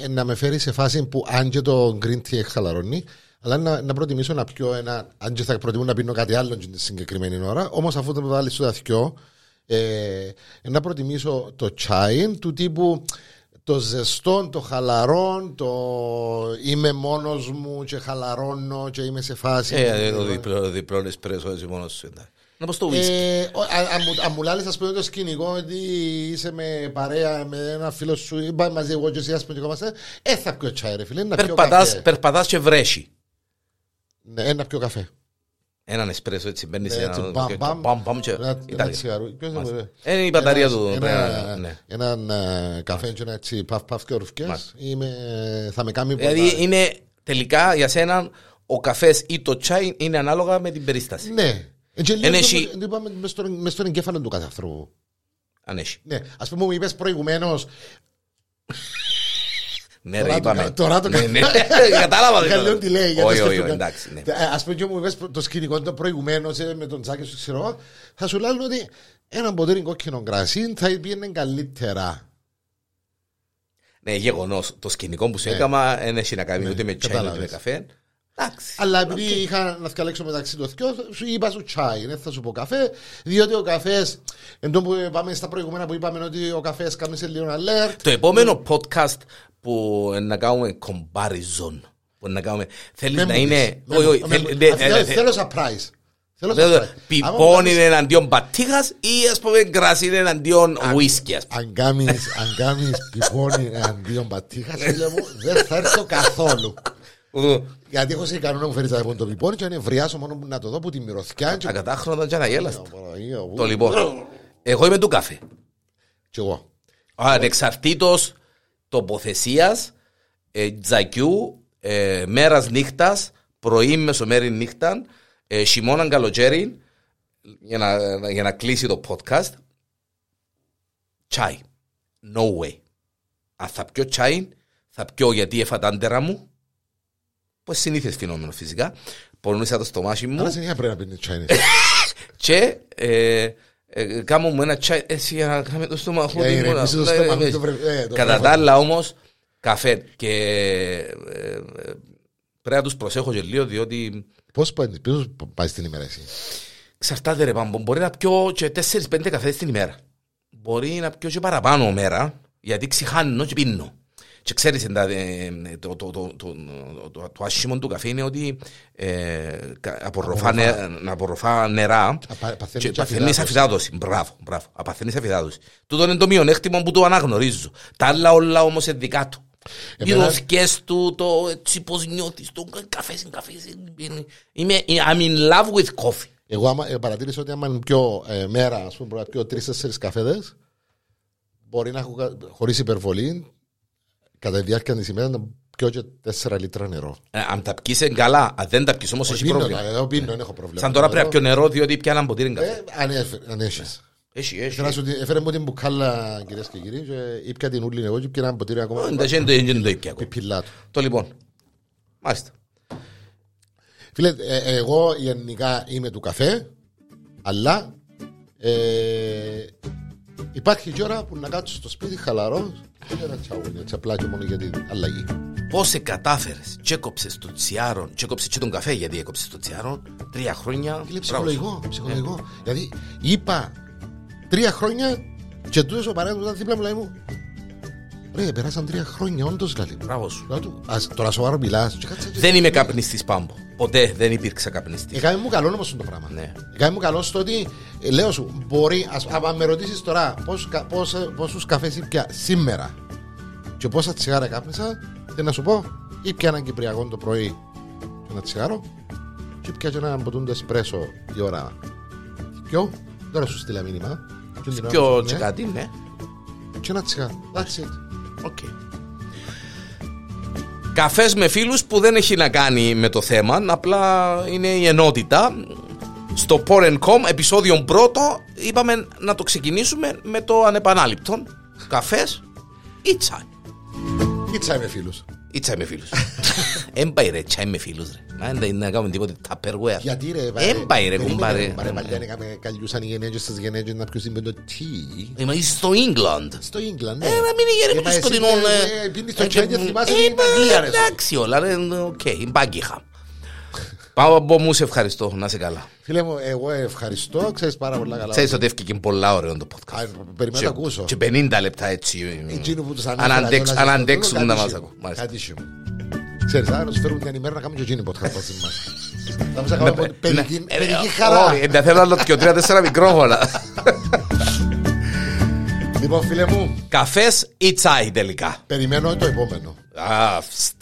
ε, να με φέρει σε φάση που αν και το green tea χαλαρώνει, αλλά να, να προτιμήσω να πιω ένα. Αν και θα προτιμώ να πίνω κάτι άλλο την συγκεκριμένη ώρα, όμως αφού το βάλει στο δαθιό, ε, να προτιμήσω το τσάι του τύπου το ζεστό, το χαλαρό, το είμαι μόνος μου και χαλαρώνω και είμαι σε φάση. Ε, το διπλό, διπλό εσπρέσο έτσι μόνος σου. εντάξει. Να πω στο whisky. Ε, ο- α- αν μου- Αν μου λάλες ας πούμε το σκηνικό ότι είσαι με παρέα με ένα φίλο σου ή πάμε μαζί εγώ και εσύ ας πούμε και κόμαστε ε θα πιω τσάι ρε φίλε, να πιω Περπατάς, καφέ περπατάς και βρέχει. Ναι, να πιω καφέ Έναν εσπρέσο έτσι μπαίνεις σε Ναι, έτσι, ένα... μπαμ, και- μπαμ. μπαμ, μπαμ και- Ένα- ένα Ιταλία. τσιγαρού. Ποιος είναι, Μάλιστα. ρε; Είναι η μπαταρία Ένας- του. ένα- πρέπει να- ναι. Έναν ε, καφέ και ένα έτσι παφ παφ και ορφκές Μάλιστα. είμαι- θα με κάνει Δηλαδή πολλά. είναι τελικά για σένα ο καφές ή το τσάι είναι ανάλογα με την περίσταση. Ναι Ε, και λίγο Εν το- έχει- το είπαμε μες στον- μες στον εγκέφαλο του κάθε ανθρώπου Αν έχει. Ναι, ας πούμε μου είπες προηγουμένως Ναι, ρε, Τώρα το είπαμε. κα- τώρα το Ναι, κα- ναι. Κατάλαβα. Είχα λίγο τι λέει. γιατί Όχι, όχι, σκέφτομαι. εντάξει. ναι. Ε, Ας πούμε και μου είπες το σκηνικό το προηγουμένο ε, με τον Τζάκη σου ξέρω εγώ, θα σου λέω ότι ένα ποτήρι κόκκινο κρασί θα πήγαινε καλύτερα. Ναι, γεγονός. Το σκηνικό που σου Ναι. έκανα δεν έχει να κάνει Ναι, ούτε με τσάι ούτε με κατάλαβες. καφέ. Εντάξει. Αλλά επειδή είχα να διαλέξω μεταξύ των δυο, σου είπα σου τσάι, δεν θα σου πω καφέ, διότι ο καφές, εντό που πάμε στα προηγούμενα που είπαμε ότι ο καφές κάνει σε λίγο alert. Το επόμενο podcast που να κάνουμε comparison. Που να κάνουμε. Θέλεις με να μου είναι. πεις, με Όχι, μου- όχι. με θέλει- μου- ναι, α, ναι, θέλω- ναι, Θέλω surprise. Θέλω Δηλαδή, surprise. Άμα Πιπών μου κάνεις- είναι εναντίον μπατίχα ή ας πούμε κρασί είναι εναντίον whisky. ας πούμε. Αν κάνεις, αν κάνεις πιπώνι αντίον πατήχας, φίλε μου, δεν θα έρθω καθόλου. Γιατί έχω σε κανόνα να μου φέρεις από το πιπώνι και αν ευριάσω μόνο που να το δω που τη μυρωθιά και... Ακατάχρονα και αναγέλαστα. Παναγία μου. Το λοιπόν. Εγώ είμαι του καφέ. Κι εγώ. Ανεξαρτήτως τοποθεσίας, ε, τζακιού, ε, μέρας νύχτας, πρωί, μεσομέρι νύχτα, ε, χειμώνα καλοκαίρι, για να, για να κλείσει το podcast. Τσάι. No way. Αν θα πιω τσάι, θα πιω γιατί έφα τα άντερα μου. Που συνήθες φαινόμενο φυσικά. Πονούσα το στομάχι μου. Άρα συνέχεια πρέπει να πίνεις τσάι. Και ε, ε, κάνω μου ένα τσάι έτσι για να κάνουμε το στόμα Για να ηρεμήσει το στόμα, μην το βρε- ε, το Κατά βρέφο. τα άλλα όμως, καφέ. Και ε, ε, πρέπει να τους προσέχω και λίγο διότι Πώς πάει, πώς πάει στην ημέρα εσύ; εξαρτάται ρε πάμπο. Μπορεί να πιω και 4-5 καφές την ημέρα. Μπορεί να πιω και παραπάνω μέρα γιατί ξηχάνω και πίνω. Και ξέρεις εντά, ε, το, το, το, το, το, το άσχημο του καφέ είναι ότι ε, κα- απορροφά, νε- να απορροφά νερά Απα- παθαίνει και και παθαίνεις αφυδάτωση. αφυδάτωση. Μπράβο, μπράβο. Απαθαίνεις αφυδάτωση. Τούτο είναι το μειονέκτημα που το αναγνωρίζω. Τα άλλα όλα όμως είναι δικά του. Οι Εμένα- δοσκές του, το έτσι πώς νιώθεις, το καφέ, καφέ. Είμαι, I'm in love with coffee. Εγώ άμα, ε, παρατήρησα ότι άμα πιω ε, μέρα, ας πούμε, μπορεί να πιω τρεις-τέσσερις καφέδες, μπορεί να έχω, κα- χωρίς υπερβολή, κατά τη διάρκεια της ημέρας να πιω και τέσσερα λίτρα νερό. Ε, αν τα πιείς είναι καλά, αν δεν τα πιείς όμως έχει Πίνω, πρόβλημα. ε, εγώ πίνω, δεν έχω πρόβλημα. Σαν τώρα πρέπει να πιω νερό διότι πια ένα ποτήρι καφέ. Ε, αν, έφε- αν έχεις. Έχει, έχει. Θέλω να σου δει- Έφερε μου την μπουκάλα, κυρίες και κύριοι, και ήπια την ούλη εγώ και πήρα ένα ποτήρι ακόμα. Δεν δεν- δεν- δεν το ήπια ακόμα. Πιπιλά του. Το λοιπόν. Μάλιστα. Φίλε, ε, εγώ γενικά είμαι του καφέ, αλλά ε, υπάρχει και ώρα που να κάτσω στο σπίτι χαλαρό και ένα τσαούνι, έτσι απλά και μόνο για την αλλαγή. Πώς σε κατάφερες, τσέκοψε το τσιάρο, τσέκοψε και τον καφέ γιατί έκοψες το τσιάρο. Τρία χρόνια. Είναι μπράβο ψυχολογικό, σου. ψυχολογικό. Δηλαδή είπα τρία χρόνια και τούτος ο παράδειγμα ήταν δίπλα μου λέει μου Ρε, περάσαν τρία χρόνια, όντως δηλαδή. Μπράβο σου. Λέω του, «Ας, Τώρα σοβαρό μιλάς. Και κάτσε και- Δεν είμαι καπνιστής πάμπο. Ποτέ δεν υπήρξα καπνιστής. Έκανε μου καλό όμως το πράγμα. Ναι. Έκανε μου καλό στο ότι ε, λέω σου, μπορεί, ας, άμα με ρωτήσεις τώρα πόσους, κα- πόσα- πόσους καφές ήπια σήμερα και πόσα τσιγάρα κάπνισα, Τι να σου πω, ή πια έναν Κυπριακό το πρωί και ένα τσιγάρο, και πια και έναν ποτούν το εσπρέσο η ώρα. Ποιο, τώρα σου στείλα μήνυμα. Και την ώρα Πιο που- ναι, τσικάτι, ναι. Και ένα τσιγάρο. That's it. Οκ. Καφές με φίλους που δεν έχει να κάνει με το θέμα, απλά είναι η ενότητα. Στο Porn.com, επεισόδιο πρώτο, είπαμε να το ξεκινήσουμε με το ανεπανάληπτο. Καφές ή τσάι. Ή τσάι με φίλους. Ή τσάι με φίλους. Εν πάει ρε, τσάι με φίλους ρε. Μα δεν είναι να κάνουμε τίποτε tupperware. Γιατί ρε, Εν πάει ρε, περίμενε, κουμπάρε. Πάρε παλιά έκαμε καλιούσαν οι γενέγες στις γενέγες να πιούσουν με το τι. Είμαστε στο England. Στο Ίγκλαντ, ναι. Ε, να μην είναι Ε, γερέ μα με εσύ, σκοτεινό. ε, ε, πίνεις το τσάι και θυμάσαι την Αγγλία, ρε, σου. Εντάξει όλα, ρε, οκ, μπάγκιχα. Πάω από μου, σε ευχαριστώ, να είσαι καλά. Φίλε μου, εγώ ευχαριστώ, ξέρεις πάρα πολλά καλά. Ξέρεις ότι έφυγε πολλά ωραίο το podcast. Α, Περιμένω να το ακούσω. Και 50 λεπτά έτσι. Εκείνο που τους Αν ανέφερα αντέξ- κιόλας, Αν αντέξουν κάτι να μας σου. ακούν. Μάλιστα. Κάτι σου. Ξέρεις, άρα τους φέρουν την ημέρα να κάνουμε και εκείνη podcast μαζί μας. Θα μας Ναι, κάνουμε ναι, παιδική ε, παιδική ε, χαρά. όχι, Να θέλω άλλο και τρία-τέσσερα μικρόφωνα. Λοιπόν, φίλε μου, Καφές ή τσάι τελικά; περιμένω το επόμενο. Α, φστ.